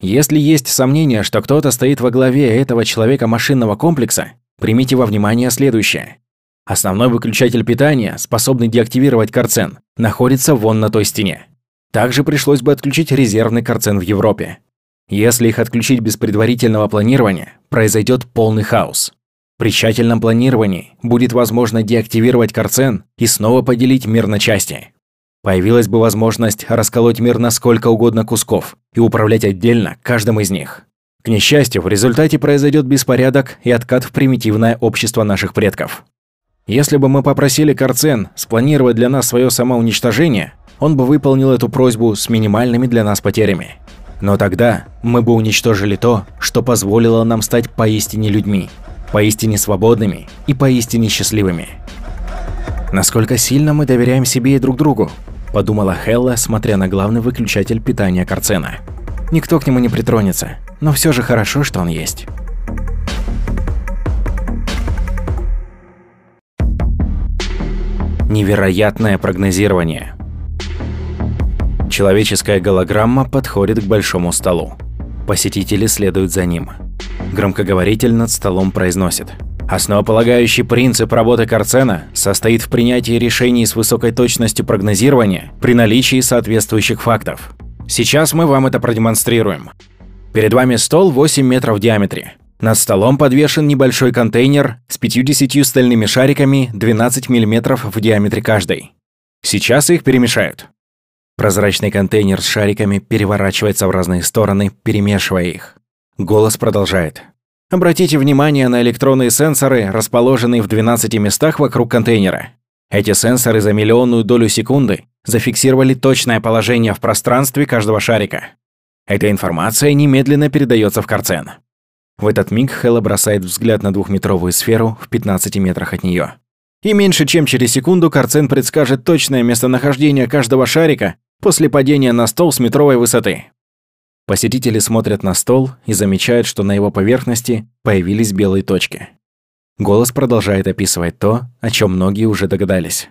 [SPEAKER 1] Если есть сомнение, что кто-то стоит во главе этого человека-машинного комплекса, примите во внимание следующее. Основной выключатель питания, способный деактивировать карцен, находится вон на той стене. Также пришлось бы отключить резервный карцен в Европе. Если их отключить без предварительного планирования, произойдет полный хаос. При тщательном планировании будет возможно деактивировать Карцен и снова поделить мир на части. Появилась бы возможность расколоть мир на сколько угодно кусков и управлять отдельно каждым из них. К несчастью, в результате произойдет беспорядок и откат в примитивное общество наших предков. Если бы мы попросили Карцен спланировать для нас свое самоуничтожение, он бы выполнил эту просьбу с минимальными для нас потерями. Но тогда мы бы уничтожили то, что позволило нам стать поистине людьми, поистине свободными и поистине счастливыми. Насколько сильно мы доверяем себе и друг другу, подумала Хелла, смотря на главный выключатель питания Карцена. Никто к нему не притронется, но все же хорошо, что он есть. Невероятное прогнозирование. Человеческая голограмма подходит к большому столу. Посетители следуют за ним. Громкоговоритель над столом произносит. Основополагающий принцип работы Карцена состоит в принятии решений с высокой точностью прогнозирования при наличии соответствующих фактов. Сейчас мы вам это продемонстрируем. Перед вами стол 8 метров в диаметре. Над столом подвешен небольшой контейнер с 50 стальными шариками 12 мм в диаметре каждый. Сейчас их перемешают. Прозрачный контейнер с шариками переворачивается в разные стороны, перемешивая их. Голос продолжает. Обратите внимание на электронные сенсоры, расположенные в 12 местах вокруг контейнера. Эти сенсоры за миллионную долю секунды зафиксировали точное положение в пространстве каждого шарика. Эта информация немедленно передается в Карцен. В этот миг Хэлла бросает взгляд на двухметровую сферу в 15 метрах от нее. И меньше чем через секунду Карцен предскажет точное местонахождение каждого шарика после падения на стол с метровой высоты. Посетители смотрят на стол и замечают, что на его поверхности появились белые точки. Голос продолжает описывать то, о чем многие уже догадались.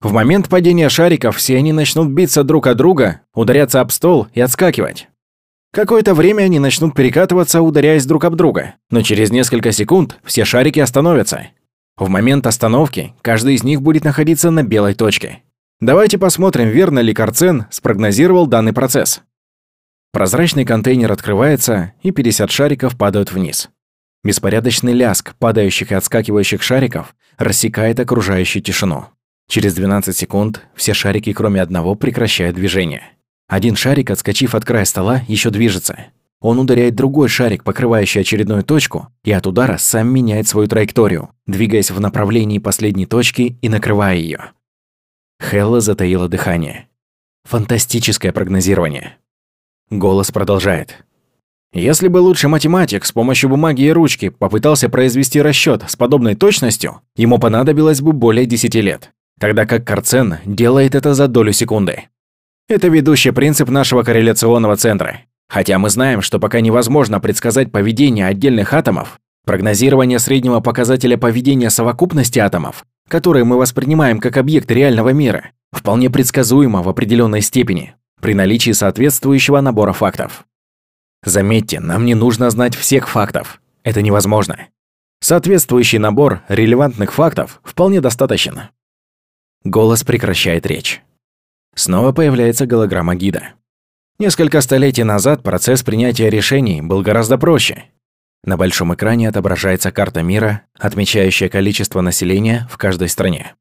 [SPEAKER 1] В момент падения шариков все они начнут биться друг от друга, ударяться об стол и отскакивать. Какое-то время они начнут перекатываться, ударяясь друг об друга, но через несколько секунд все шарики остановятся. В момент остановки каждый из них будет находиться на белой точке. Давайте посмотрим, верно ли Карцен спрогнозировал данный процесс. Прозрачный контейнер открывается, и 50 шариков падают вниз. Беспорядочный ляск падающих и отскакивающих шариков рассекает окружающую тишину. Через 12 секунд все шарики, кроме одного, прекращают движение. Один шарик, отскочив от края стола, еще движется. Он ударяет другой шарик, покрывающий очередную точку, и от удара сам меняет свою траекторию, двигаясь в направлении последней точки и накрывая ее. Хелла затаила дыхание. Фантастическое прогнозирование. Голос продолжает. Если бы лучший математик с помощью бумаги и ручки попытался произвести расчет с подобной точностью, ему понадобилось бы более 10 лет, тогда как Карцен делает это за долю секунды. Это ведущий принцип нашего корреляционного центра. Хотя мы знаем, что пока невозможно предсказать поведение отдельных атомов, прогнозирование среднего показателя поведения совокупности атомов которые мы воспринимаем как объект реального мира, вполне предсказуемо в определенной степени при наличии соответствующего набора фактов. Заметьте, нам не нужно знать всех фактов. это невозможно. Соответствующий набор релевантных фактов вполне достаточен. Голос прекращает речь. Снова появляется голограмма гида. Несколько столетий назад процесс принятия решений был гораздо проще. На большом экране отображается карта мира, отмечающая количество населения в каждой стране.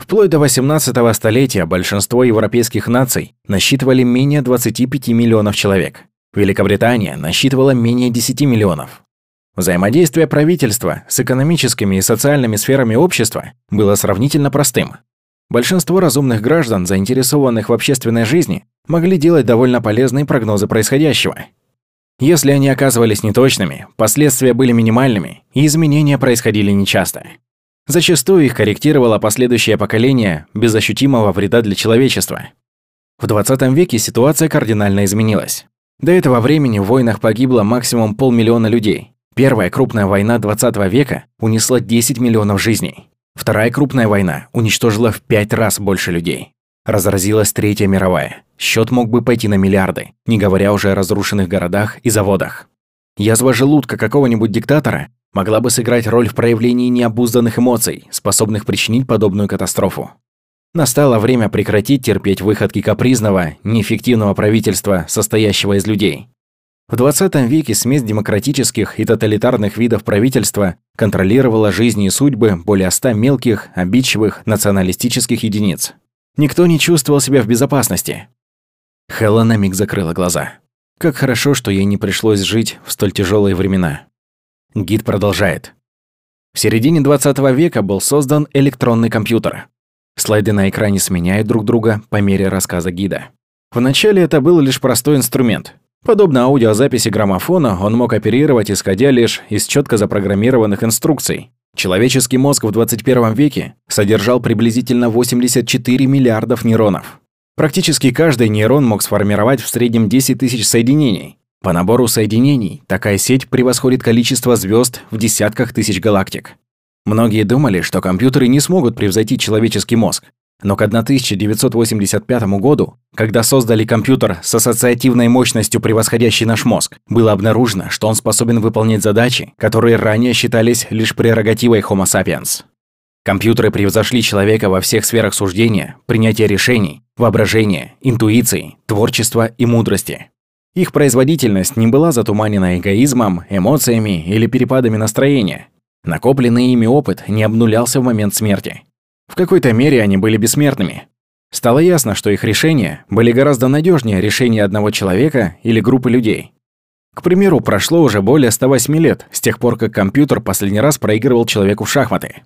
[SPEAKER 1] Вплоть до 18 столетия большинство европейских наций насчитывали менее 25 миллионов человек. Великобритания насчитывала менее 10 миллионов. Взаимодействие правительства с экономическими и социальными сферами общества было сравнительно простым. Большинство разумных граждан, заинтересованных в общественной жизни, могли делать довольно полезные прогнозы происходящего. Если они оказывались неточными, последствия были минимальными, и изменения происходили нечасто. Зачастую их корректировало последующее поколение без ощутимого вреда для человечества. В 20 веке ситуация кардинально изменилась. До этого времени в войнах погибло максимум полмиллиона людей. Первая крупная война 20 века унесла 10 миллионов жизней. Вторая крупная война уничтожила в пять раз больше людей. Разразилась Третья мировая. Счет мог бы пойти на миллиарды, не говоря уже о разрушенных городах и заводах. Язва желудка какого-нибудь диктатора могла бы сыграть роль в проявлении необузданных эмоций, способных причинить подобную катастрофу. Настало время прекратить терпеть выходки капризного, неэффективного правительства, состоящего из людей. В 20 веке смесь демократических и тоталитарных видов правительства контролировала жизни и судьбы более ста мелких, обидчивых, националистических единиц. Никто не чувствовал себя в безопасности. Хелла на миг закрыла глаза. Как хорошо, что ей не пришлось жить в столь тяжелые времена. Гид продолжает. В середине 20 века был создан электронный компьютер. Слайды на экране сменяют друг друга по мере рассказа гида. Вначале это был лишь простой инструмент, Подобно аудиозаписи граммофона, он мог оперировать, исходя лишь из четко запрограммированных инструкций. Человеческий мозг в 21 веке содержал приблизительно 84 миллиардов нейронов. Практически каждый нейрон мог сформировать в среднем 10 тысяч соединений. По набору соединений такая сеть превосходит количество звезд в десятках тысяч галактик. Многие думали, что компьютеры не смогут превзойти человеческий мозг, но к 1985 году, когда создали компьютер с ассоциативной мощностью, превосходящий наш мозг, было обнаружено, что он способен выполнять задачи, которые ранее считались лишь прерогативой Homo sapiens. Компьютеры превзошли человека во всех сферах суждения, принятия решений, воображения, интуиции, творчества и мудрости. Их производительность не была затуманена эгоизмом, эмоциями или перепадами настроения. Накопленный ими опыт не обнулялся в момент смерти. В какой-то мере они были бессмертными. Стало ясно, что их решения были гораздо надежнее решения одного человека или группы людей. К примеру, прошло уже более 108 лет с тех пор, как компьютер последний раз проигрывал человеку в шахматы.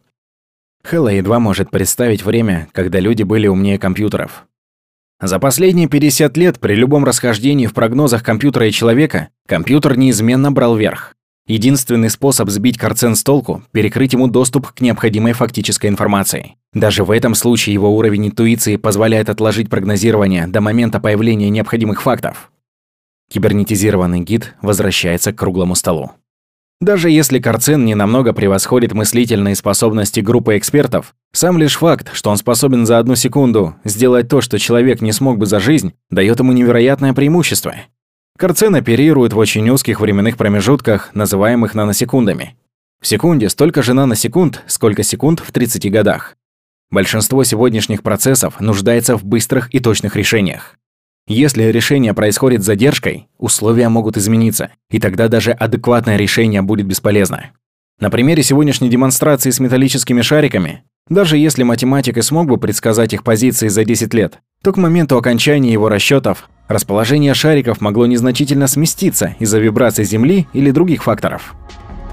[SPEAKER 1] Хэлла едва может представить время, когда люди были умнее компьютеров. За последние 50 лет при любом расхождении в прогнозах компьютера и человека компьютер неизменно брал верх. Единственный способ сбить Карцен с толку – перекрыть ему доступ к необходимой фактической информации. Даже в этом случае его уровень интуиции позволяет отложить прогнозирование до момента появления необходимых фактов. Кибернетизированный гид возвращается к круглому столу. Даже если Карцен не намного превосходит мыслительные способности группы экспертов, сам лишь факт, что он способен за одну секунду сделать то, что человек не смог бы за жизнь, дает ему невероятное преимущество – Карцен оперирует в очень узких временных промежутках, называемых наносекундами. В секунде столько же наносекунд, сколько секунд в 30 годах. Большинство сегодняшних процессов нуждается в быстрых и точных решениях. Если решение происходит с задержкой, условия могут измениться, и тогда даже адекватное решение будет бесполезно. На примере сегодняшней демонстрации с металлическими шариками, даже если математик и смог бы предсказать их позиции за 10 лет, то к моменту окончания его расчетов Расположение шариков могло незначительно сместиться из-за вибраций Земли или других факторов.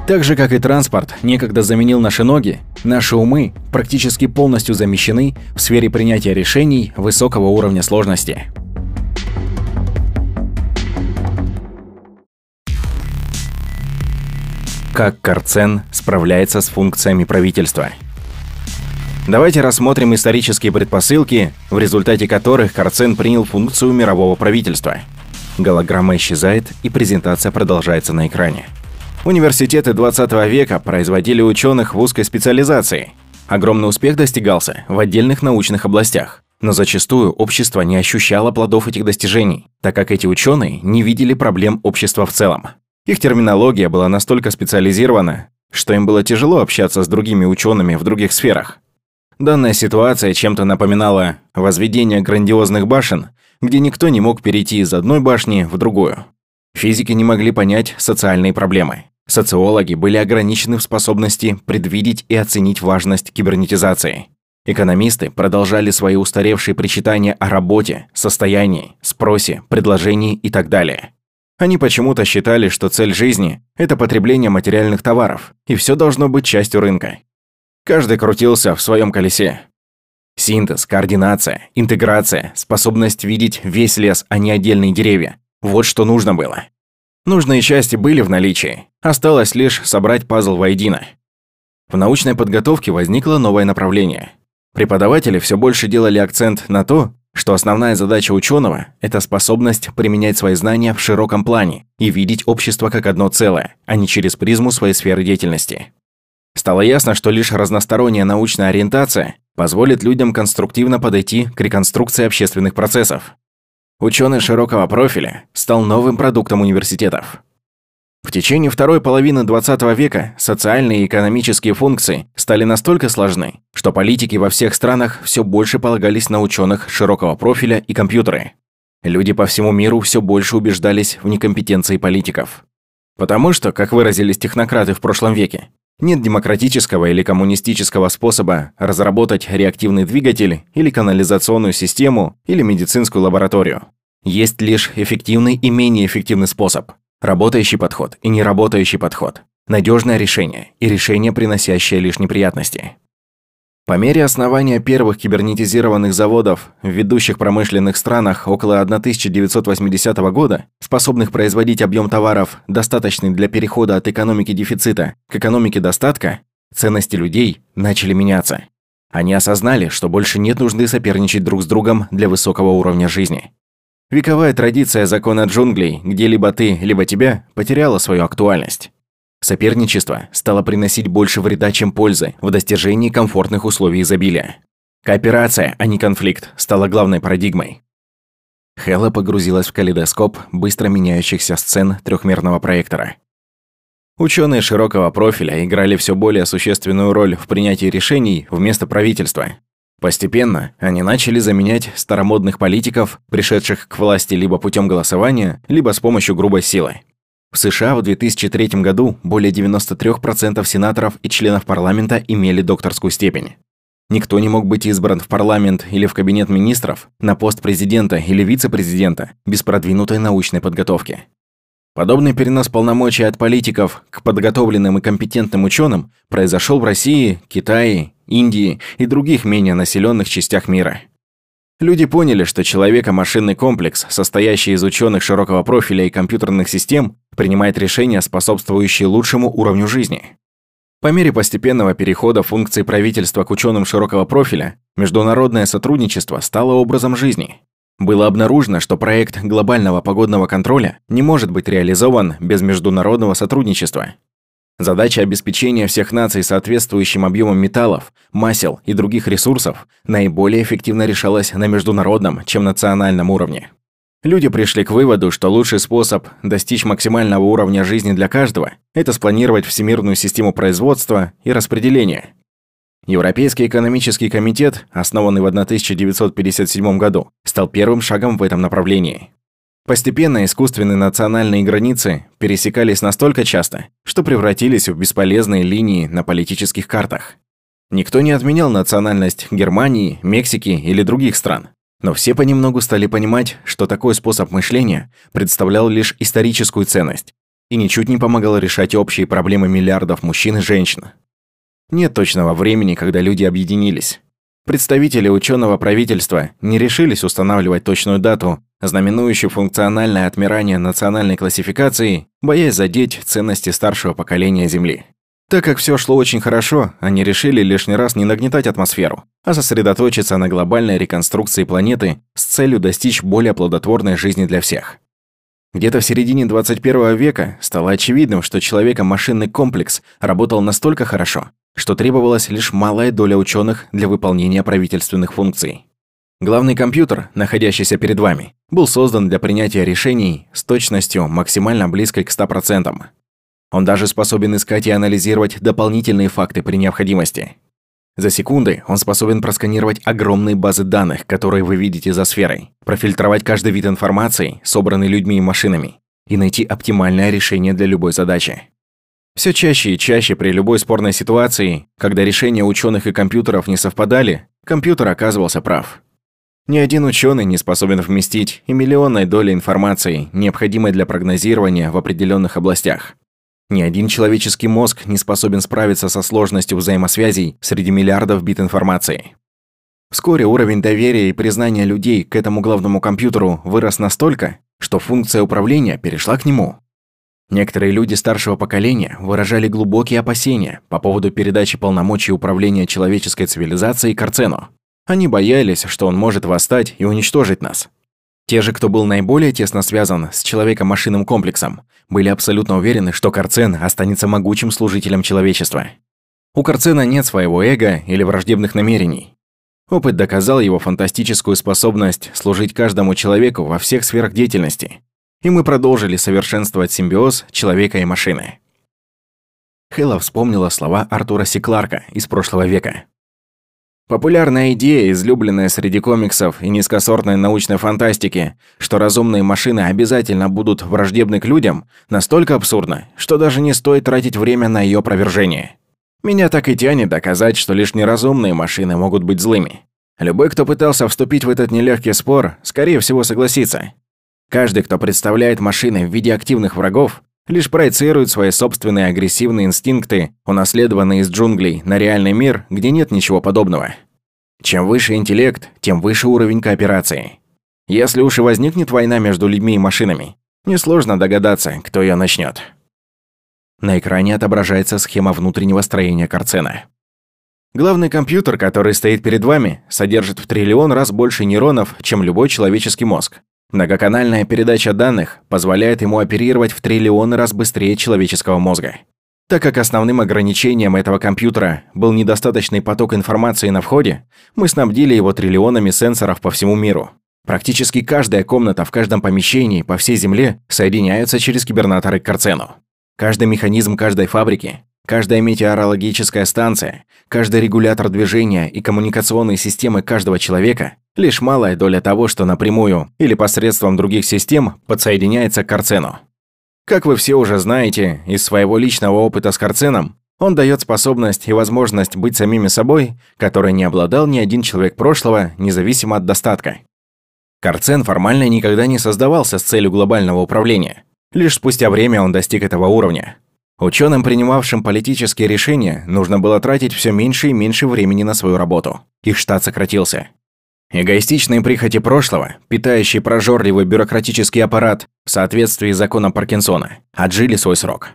[SPEAKER 1] Так же, как и транспорт некогда заменил наши ноги, наши умы практически полностью замещены в сфере принятия решений высокого уровня сложности. Как Карцен справляется с функциями правительства – Давайте рассмотрим исторические предпосылки, в результате которых Карцен принял функцию мирового правительства. Голограмма исчезает, и презентация продолжается на экране. Университеты 20 века производили ученых в узкой специализации. Огромный успех достигался в отдельных научных областях. Но зачастую общество не ощущало плодов этих достижений, так как эти ученые не видели проблем общества в целом. Их терминология была настолько специализирована, что им было тяжело общаться с другими учеными в других сферах. Данная ситуация чем-то напоминала возведение грандиозных башен, где никто не мог перейти из одной башни в другую. Физики не могли понять социальные проблемы. Социологи были ограничены в способности предвидеть и оценить важность кибернетизации. Экономисты продолжали свои устаревшие причитания о работе, состоянии, спросе, предложении и так далее. Они почему-то считали, что цель жизни – это потребление материальных товаров, и все должно быть частью рынка. Каждый крутился в своем колесе. Синтез, координация, интеграция, способность видеть весь лес, а не отдельные деревья – вот что нужно было. Нужные части были в наличии, осталось лишь собрать пазл воедино. В научной подготовке возникло новое направление. Преподаватели все больше делали акцент на то, что основная задача ученого – это способность применять свои знания в широком плане и видеть общество как одно целое, а не через призму своей сферы деятельности. Стало ясно, что лишь разносторонняя научная ориентация позволит людям конструктивно подойти к реконструкции общественных процессов. Ученый широкого профиля стал новым продуктом университетов. В течение второй половины 20 века социальные и экономические функции стали настолько сложны, что политики во всех странах все больше полагались на ученых широкого профиля и компьютеры. Люди по всему миру все больше убеждались в некомпетенции политиков. Потому что, как выразились технократы в прошлом веке, нет демократического или коммунистического способа разработать реактивный двигатель или канализационную систему или медицинскую лабораторию. Есть лишь эффективный и менее эффективный способ – Работающий подход и неработающий подход. Надежное решение и решение, приносящее лишь неприятности. По мере основания первых кибернетизированных заводов в ведущих промышленных странах около 1980 года, способных производить объем товаров, достаточный для перехода от экономики дефицита к экономике достатка, ценности людей начали меняться. Они осознали, что больше нет нужды соперничать друг с другом для высокого уровня жизни. Вековая традиция закона джунглей, где либо ты, либо тебя, потеряла свою актуальность. Соперничество стало приносить больше вреда, чем пользы в достижении комфортных условий изобилия. Кооперация, а не конфликт, стала главной парадигмой. Хэлла погрузилась в калейдоскоп быстро меняющихся сцен трехмерного проектора. Ученые широкого профиля играли все более существенную роль в принятии решений вместо правительства, Постепенно они начали заменять старомодных политиков, пришедших к власти либо путем голосования, либо с помощью грубой силы. В США в 2003 году более 93% сенаторов и членов парламента имели докторскую степень. Никто не мог быть избран в парламент или в кабинет министров на пост президента или вице-президента без продвинутой научной подготовки. Подобный перенос полномочий от политиков к подготовленным и компетентным ученым произошел в России, Китае, Индии и других менее населенных частях мира. Люди поняли, что человеко-машинный комплекс, состоящий из ученых широкого профиля и компьютерных систем, принимает решения, способствующие лучшему уровню жизни. По мере постепенного перехода функций правительства к ученым широкого профиля, международное сотрудничество стало образом жизни. Было обнаружено, что проект глобального погодного контроля не может быть реализован без международного сотрудничества. Задача обеспечения всех наций соответствующим объемом металлов, масел и других ресурсов наиболее эффективно решалась на международном, чем национальном уровне. Люди пришли к выводу, что лучший способ достичь максимального уровня жизни для каждого – это спланировать всемирную систему производства и распределения. Европейский экономический комитет, основанный в 1957 году, стал первым шагом в этом направлении. Постепенно искусственные национальные границы пересекались настолько часто, что превратились в бесполезные линии на политических картах. Никто не отменял национальность Германии, Мексики или других стран. Но все понемногу стали понимать, что такой способ мышления представлял лишь историческую ценность и ничуть не помогал решать общие проблемы миллиардов мужчин и женщин. Нет точного времени, когда люди объединились. Представители ученого правительства не решились устанавливать точную дату, знаменующую функциональное отмирание национальной классификации, боясь задеть ценности старшего поколения Земли. Так как все шло очень хорошо, они решили лишний раз не нагнетать атмосферу, а сосредоточиться на глобальной реконструкции планеты с целью достичь более плодотворной жизни для всех. Где-то в середине 21 века стало очевидным, что человека-машинный комплекс работал настолько хорошо, что требовалась лишь малая доля ученых для выполнения правительственных функций. Главный компьютер, находящийся перед вами, был создан для принятия решений с точностью максимально близкой к 100%. Он даже способен искать и анализировать дополнительные факты при необходимости. За секунды он способен просканировать огромные базы данных, которые вы видите за сферой, профильтровать каждый вид информации, собранный людьми и машинами, и найти оптимальное решение для любой задачи. Все чаще и чаще при любой спорной ситуации, когда решения ученых и компьютеров не совпадали, компьютер оказывался прав. Ни один ученый не способен вместить и миллионной доли информации, необходимой для прогнозирования в определенных областях. Ни один человеческий мозг не способен справиться со сложностью взаимосвязей среди миллиардов бит информации. Вскоре уровень доверия и признания людей к этому главному компьютеру вырос настолько, что функция управления перешла к нему. Некоторые люди старшего поколения выражали глубокие опасения по поводу передачи полномочий управления человеческой цивилизацией Карцену. Они боялись, что он может восстать и уничтожить нас. Те же, кто был наиболее тесно связан с человеком-машинным комплексом, были абсолютно уверены, что Карцен останется могучим служителем человечества. У Карцена нет своего эго или враждебных намерений. Опыт доказал его фантастическую способность служить каждому человеку во всех сферах деятельности. И мы продолжили совершенствовать симбиоз человека и машины. Хэлла вспомнила слова Артура Сикларка из прошлого века. Популярная идея, излюбленная среди комиксов и низкосортной научной фантастики, что разумные машины обязательно будут враждебны к людям, настолько абсурдна, что даже не стоит тратить время на ее опровержение. Меня так и тянет доказать, что лишь неразумные машины могут быть злыми. Любой, кто пытался вступить в этот нелегкий спор, скорее всего согласится. Каждый, кто представляет машины в виде активных врагов, лишь проецирует свои собственные агрессивные инстинкты, унаследованные из джунглей, на реальный мир, где нет ничего подобного. Чем выше интеллект, тем выше уровень кооперации. Если уж и возникнет война между людьми и машинами, несложно догадаться, кто ее начнет. На экране отображается схема внутреннего строения Карцена. Главный компьютер, который стоит перед вами, содержит в триллион раз больше нейронов, чем любой человеческий мозг. Многоканальная передача данных позволяет ему оперировать в триллионы раз быстрее человеческого мозга. Так как основным ограничением этого компьютера был недостаточный поток информации на входе, мы снабдили его триллионами сенсоров по всему миру. Практически каждая комната в каждом помещении по всей Земле соединяется через кибернаторы к Карцену. Каждый механизм каждой фабрики, каждая метеорологическая станция, каждый регулятор движения и коммуникационные системы каждого человека Лишь малая доля того, что напрямую или посредством других систем подсоединяется к Карцену. Как вы все уже знаете из своего личного опыта с Карценом, он дает способность и возможность быть самими собой, которой не обладал ни один человек прошлого, независимо от достатка. Карцен формально никогда не создавался с целью глобального управления. Лишь спустя время он достиг этого уровня. Ученым, принимавшим политические решения, нужно было тратить все меньше и меньше времени на свою работу. Их штат сократился. Эгоистичные прихоти прошлого, питающие прожорливый бюрократический аппарат в соответствии с законом Паркинсона, отжили свой срок.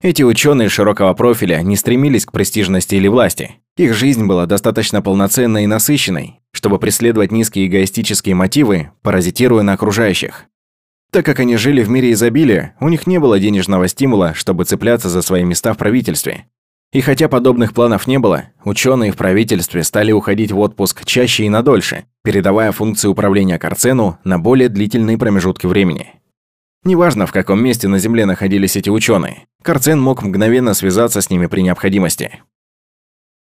[SPEAKER 1] Эти ученые широкого профиля не стремились к престижности или власти. Их жизнь была достаточно полноценной и насыщенной, чтобы преследовать низкие эгоистические мотивы, паразитируя на окружающих. Так как они жили в мире изобилия, у них не было денежного стимула, чтобы цепляться за свои места в правительстве, и хотя подобных планов не было, ученые в правительстве стали уходить в отпуск чаще и надольше, передавая функции управления Карцену на более длительные промежутки времени. Неважно, в каком месте на Земле находились эти ученые, Карцен мог мгновенно связаться с ними при необходимости.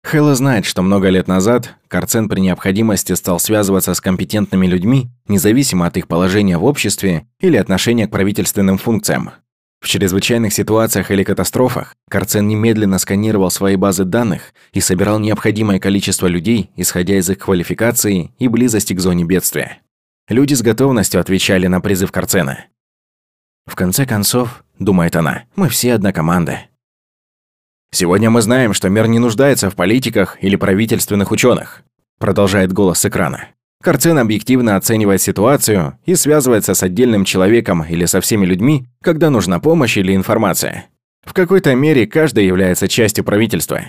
[SPEAKER 1] Хэлла знает, что много лет назад Карцен при необходимости стал связываться с компетентными людьми, независимо от их положения в обществе или отношения к правительственным функциям. В чрезвычайных ситуациях или катастрофах Карцен немедленно сканировал свои базы данных и собирал необходимое количество людей, исходя из их квалификации и близости к зоне бедствия. Люди с готовностью отвечали на призыв Карцена. «В конце концов, — думает она, — мы все одна команда». «Сегодня мы знаем, что мир не нуждается в политиках или правительственных ученых, продолжает голос с экрана. Карцен объективно оценивает ситуацию и связывается с отдельным человеком или со всеми людьми, когда нужна помощь или информация. В какой-то мере каждый является частью правительства.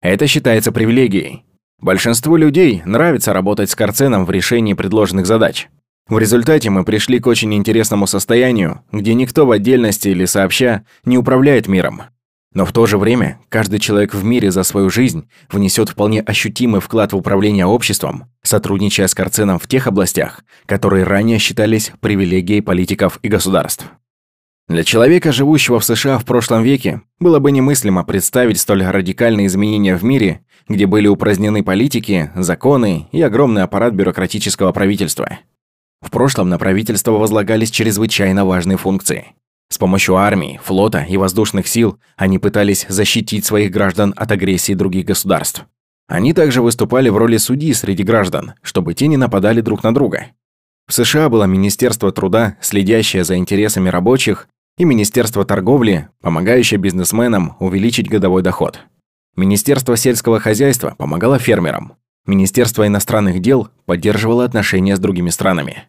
[SPEAKER 1] Это считается привилегией. Большинству людей нравится работать с Карценом в решении предложенных задач. В результате мы пришли к очень интересному состоянию, где никто в отдельности или сообща не управляет миром. Но в то же время каждый человек в мире за свою жизнь внесет вполне ощутимый вклад в управление обществом, сотрудничая с Карценом в тех областях, которые ранее считались привилегией политиков и государств. Для человека, живущего в США в прошлом веке, было бы немыслимо представить столь радикальные изменения в мире, где были упразднены политики, законы и огромный аппарат бюрократического правительства. В прошлом на правительство возлагались чрезвычайно важные функции – с помощью армии, флота и воздушных сил они пытались защитить своих граждан от агрессии других государств. Они также выступали в роли судьи среди граждан, чтобы те не нападали друг на друга. В США было Министерство труда, следящее за интересами рабочих, и Министерство торговли, помогающее бизнесменам увеличить годовой доход. Министерство сельского хозяйства помогало фермерам. Министерство иностранных дел поддерживало отношения с другими странами.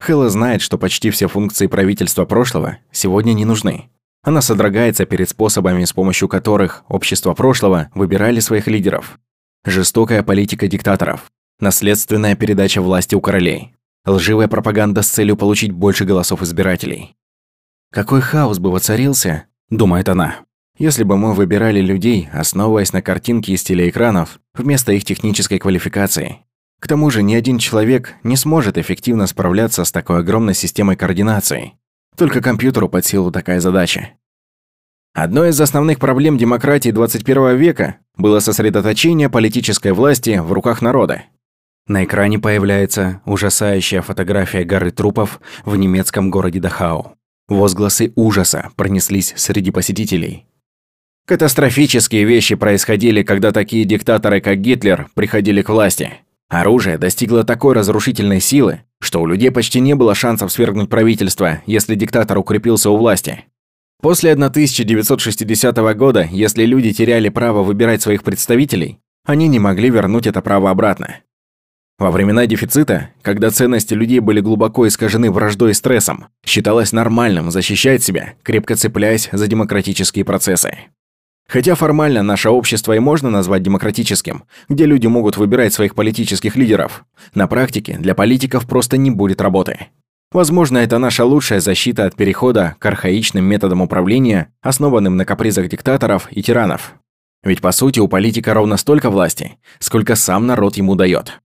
[SPEAKER 1] Хэлла знает, что почти все функции правительства прошлого сегодня не нужны. Она содрогается перед способами, с помощью которых общество прошлого выбирали своих лидеров. Жестокая политика диктаторов, наследственная передача власти у королей, лживая пропаганда с целью получить больше голосов избирателей. «Какой хаос бы воцарился», – думает она, если бы мы выбирали людей, основываясь на картинке из телеэкранов, вместо их технической квалификации. К тому же ни один человек не сможет эффективно справляться с такой огромной системой координации. Только компьютеру под силу такая задача. Одной из основных проблем демократии 21 века было сосредоточение политической власти в руках народа. На экране появляется ужасающая фотография горы трупов в немецком городе Дахау. Возгласы ужаса пронеслись среди посетителей. Катастрофические вещи происходили, когда такие диктаторы, как Гитлер, приходили к власти. Оружие достигло такой разрушительной силы, что у людей почти не было шансов свергнуть правительство, если диктатор укрепился у власти. После 1960 года, если люди теряли право выбирать своих представителей, они не могли вернуть это право обратно. Во времена дефицита, когда ценности людей были глубоко искажены враждой и стрессом, считалось нормальным защищать себя, крепко цепляясь за демократические процессы. Хотя формально наше общество и можно назвать демократическим, где люди могут выбирать своих политических лидеров, на практике для политиков просто не будет работы. Возможно, это наша лучшая защита от перехода к архаичным методам управления, основанным на капризах диктаторов и тиранов. Ведь по сути у политика ровно столько власти, сколько сам народ ему дает.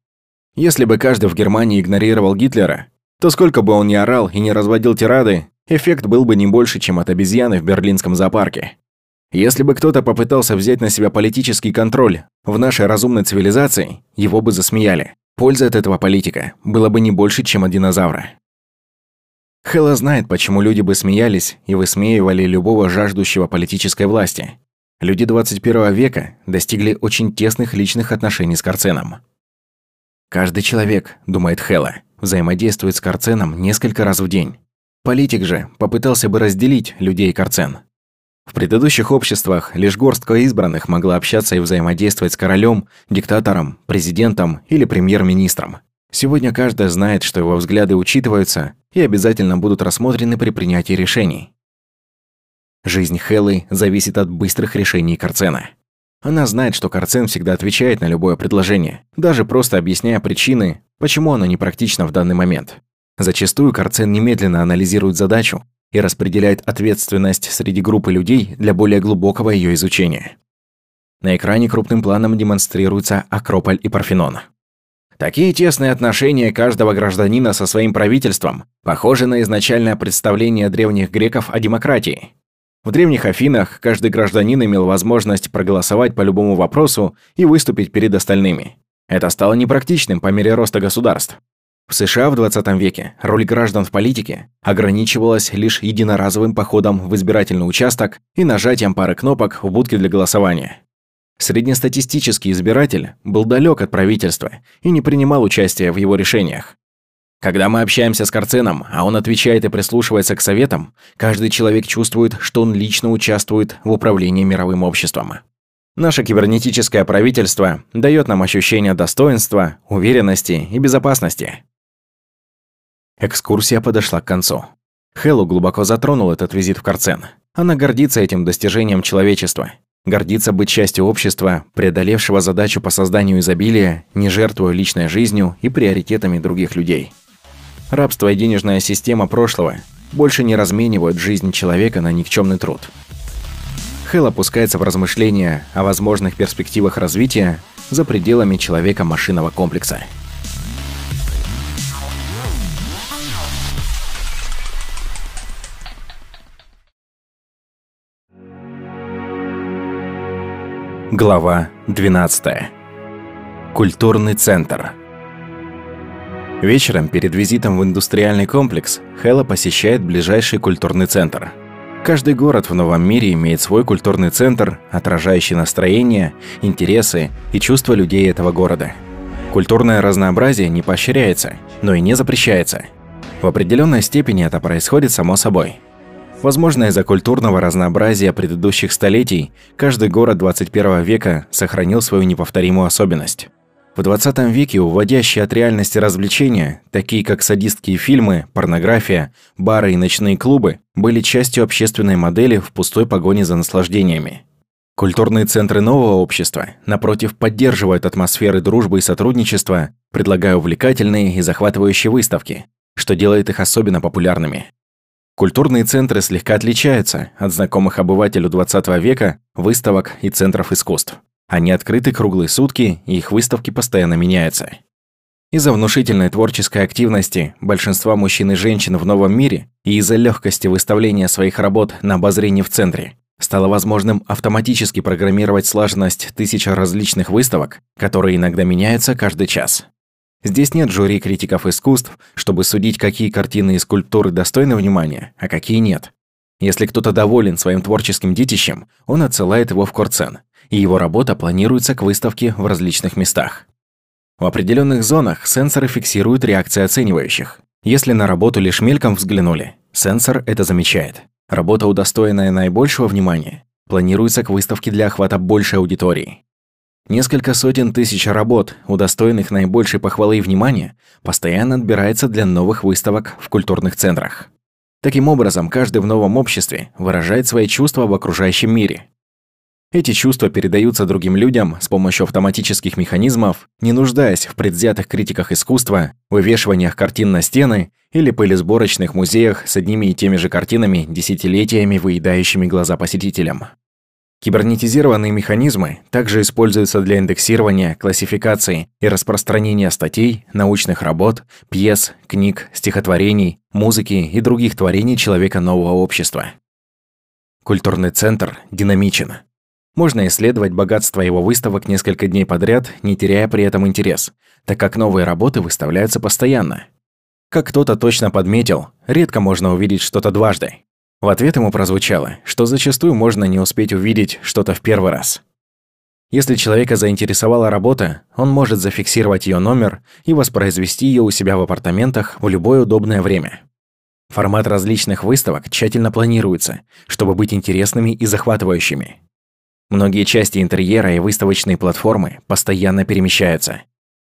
[SPEAKER 1] Если бы каждый в Германии игнорировал Гитлера, то сколько бы он ни орал и не разводил тирады, эффект был бы не больше, чем от обезьяны в берлинском зоопарке. Если бы кто-то попытался взять на себя политический контроль в нашей разумной цивилизации, его бы засмеяли. Польза от этого политика была бы не больше, чем от динозавра. Хэлла знает, почему люди бы смеялись и высмеивали любого жаждущего политической власти. Люди 21 века достигли очень тесных личных отношений с Карценом. Каждый человек, думает Хэлла, взаимодействует с Карценом несколько раз в день. Политик же попытался бы разделить людей Карцен. В предыдущих обществах лишь горстка избранных могла общаться и взаимодействовать с королем, диктатором, президентом или премьер-министром. Сегодня каждый знает, что его взгляды учитываются и обязательно будут рассмотрены при принятии решений. Жизнь Хеллы зависит от быстрых решений Карцена. Она знает, что Карцен всегда отвечает на любое предложение, даже просто объясняя причины, почему оно непрактично в данный момент. Зачастую Карцен немедленно анализирует задачу, и распределяет ответственность среди группы людей для более глубокого ее изучения. На экране крупным планом демонстрируются Акрополь и Парфенон. Такие тесные отношения каждого гражданина со своим правительством похожи на изначальное представление древних греков о демократии. В древних Афинах каждый гражданин имел возможность проголосовать по любому вопросу и выступить перед остальными. Это стало непрактичным по мере роста государств. В США в 20 веке роль граждан в политике ограничивалась лишь единоразовым походом в избирательный участок и нажатием пары кнопок в будке для голосования. Среднестатистический избиратель был далек от правительства и не принимал участия в его решениях. Когда мы общаемся с Карценом, а он отвечает и прислушивается к советам, каждый человек чувствует, что он лично участвует в управлении мировым обществом. Наше кибернетическое правительство дает нам ощущение достоинства, уверенности и безопасности. Экскурсия подошла к концу. Хэллу глубоко затронул этот визит в Карцен. Она гордится этим достижением человечества. Гордится быть частью общества, преодолевшего задачу по созданию изобилия, не жертвуя личной жизнью и приоритетами других людей. Рабство и денежная система прошлого больше не разменивают жизнь человека на никчемный труд. Хелл опускается в размышления о возможных перспективах развития за пределами человека-машинного комплекса. Глава 12. Культурный центр. Вечером перед визитом в индустриальный комплекс Хэлла посещает ближайший культурный центр. Каждый город в новом мире имеет свой культурный центр, отражающий настроение, интересы и чувства людей этого города. Культурное разнообразие не поощряется, но и не запрещается. В определенной степени это происходит само собой – Возможно, из-за культурного разнообразия предыдущих столетий каждый город 21 века сохранил свою неповторимую особенность. В 20 веке уводящие от реальности развлечения, такие как садистские фильмы, порнография, бары и ночные клубы, были частью общественной модели в пустой погоне за наслаждениями. Культурные центры нового общества, напротив, поддерживают атмосферы дружбы и сотрудничества, предлагая увлекательные и захватывающие выставки, что делает их особенно популярными. Культурные центры слегка отличаются от знакомых обывателю 20 века выставок и центров искусств. Они открыты круглые сутки, и их выставки постоянно меняются. Из-за внушительной творческой активности большинства мужчин и женщин в новом мире и из-за легкости выставления своих работ на обозрении в центре стало возможным автоматически программировать слаженность тысяч различных выставок, которые иногда меняются каждый час. Здесь нет жюри критиков искусств, чтобы судить, какие картины и скульптуры достойны внимания, а какие нет. Если кто-то доволен своим творческим детищем, он отсылает его в Корцен, и его работа планируется к выставке в различных местах. В определенных зонах сенсоры фиксируют реакции оценивающих. Если на работу лишь мельком взглянули, сенсор это замечает. Работа, удостоенная наибольшего внимания, планируется к выставке для охвата большей аудитории. Несколько сотен тысяч работ, удостоенных наибольшей похвалы и внимания, постоянно отбирается для новых выставок в культурных центрах. Таким образом, каждый в новом обществе выражает свои чувства в окружающем мире. Эти чувства передаются другим людям с помощью автоматических механизмов, не нуждаясь в предвзятых критиках искусства, вывешиваниях картин на стены или пылесборочных музеях с одними и теми же картинами, десятилетиями выедающими глаза посетителям. Кибернетизированные механизмы также используются для индексирования, классификации и распространения статей, научных работ, пьес, книг, стихотворений, музыки и других творений человека нового общества. Культурный центр динамичен. Можно исследовать богатство его выставок несколько дней подряд, не теряя при этом интерес, так как новые работы выставляются постоянно. Как кто-то точно подметил, редко можно увидеть что-то дважды. В ответ ему прозвучало, что зачастую можно не успеть увидеть что-то в первый раз. Если человека заинтересовала работа, он может зафиксировать ее номер и воспроизвести ее у себя в апартаментах в любое удобное время. Формат различных выставок тщательно планируется, чтобы быть интересными и захватывающими. Многие части интерьера и выставочные платформы постоянно перемещаются.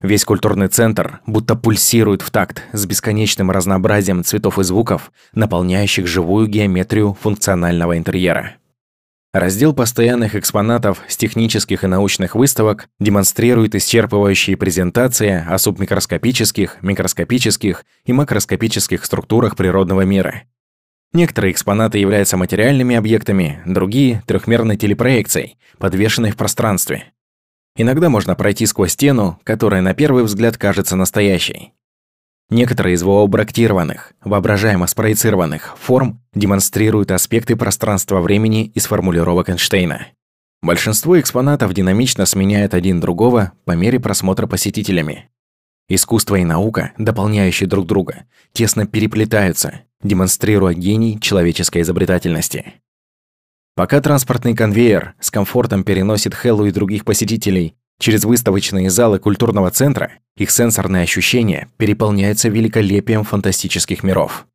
[SPEAKER 1] Весь культурный центр будто пульсирует в такт с бесконечным разнообразием цветов и звуков, наполняющих живую геометрию функционального интерьера. Раздел постоянных экспонатов с технических и научных выставок демонстрирует исчерпывающие презентации о субмикроскопических, микроскопических и макроскопических структурах природного мира. Некоторые экспонаты являются материальными объектами, другие – трехмерной телепроекцией, подвешенной в пространстве. Иногда можно пройти сквозь стену, которая на первый взгляд кажется настоящей. Некоторые из вообрактированных, воображаемо спроецированных форм демонстрируют аспекты пространства-времени из формулировок Эйнштейна. Большинство экспонатов динамично сменяют один другого по мере просмотра посетителями. Искусство и наука, дополняющие друг друга, тесно переплетаются, демонстрируя гений человеческой изобретательности. Пока транспортный конвейер с комфортом переносит Хеллу и других посетителей через выставочные залы культурного центра, их сенсорные ощущения переполняются великолепием фантастических миров.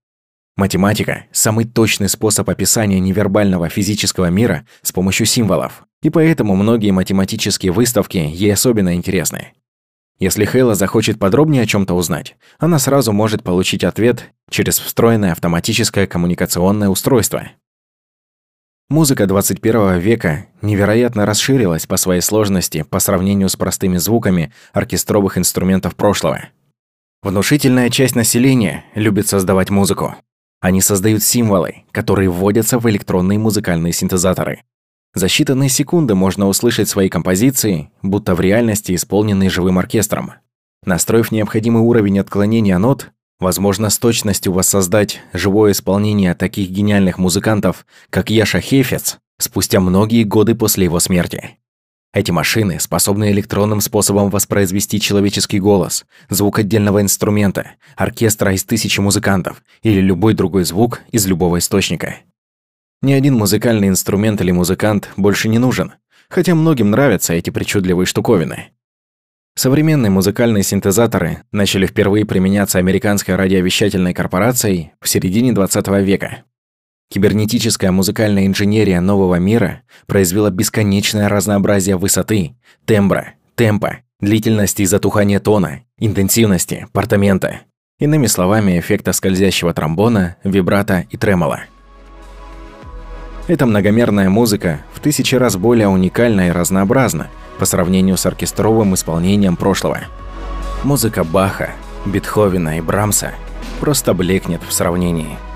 [SPEAKER 1] Математика – самый точный способ описания невербального физического мира с помощью символов, и поэтому многие математические выставки ей особенно интересны. Если Хейла захочет подробнее о чем то узнать, она сразу может получить ответ через встроенное автоматическое коммуникационное устройство – Музыка 21 века невероятно расширилась по своей сложности по сравнению с простыми звуками оркестровых инструментов прошлого. Внушительная часть населения любит создавать музыку. Они создают символы, которые вводятся в электронные музыкальные синтезаторы. За считанные секунды можно услышать свои композиции, будто в реальности исполненные живым оркестром. Настроив необходимый уровень отклонения нот, возможно с точностью воссоздать живое исполнение таких гениальных музыкантов, как Яша Хефец, спустя многие годы после его смерти. Эти машины способны электронным способом воспроизвести человеческий голос, звук отдельного инструмента, оркестра из тысячи музыкантов или любой другой звук из любого источника. Ни один музыкальный инструмент или музыкант больше не нужен, хотя многим нравятся эти причудливые штуковины. Современные музыкальные синтезаторы начали впервые применяться американской радиовещательной корпорацией в середине 20 века. Кибернетическая музыкальная инженерия нового мира произвела бесконечное разнообразие высоты, тембра, темпа, длительности затухания тона, интенсивности, портамента. Иными словами, эффекта скользящего тромбона, вибрато и тремоло. Эта многомерная музыка в тысячи раз более уникальна и разнообразна по сравнению с оркестровым исполнением прошлого. Музыка Баха, Бетховена и Брамса просто блекнет в сравнении –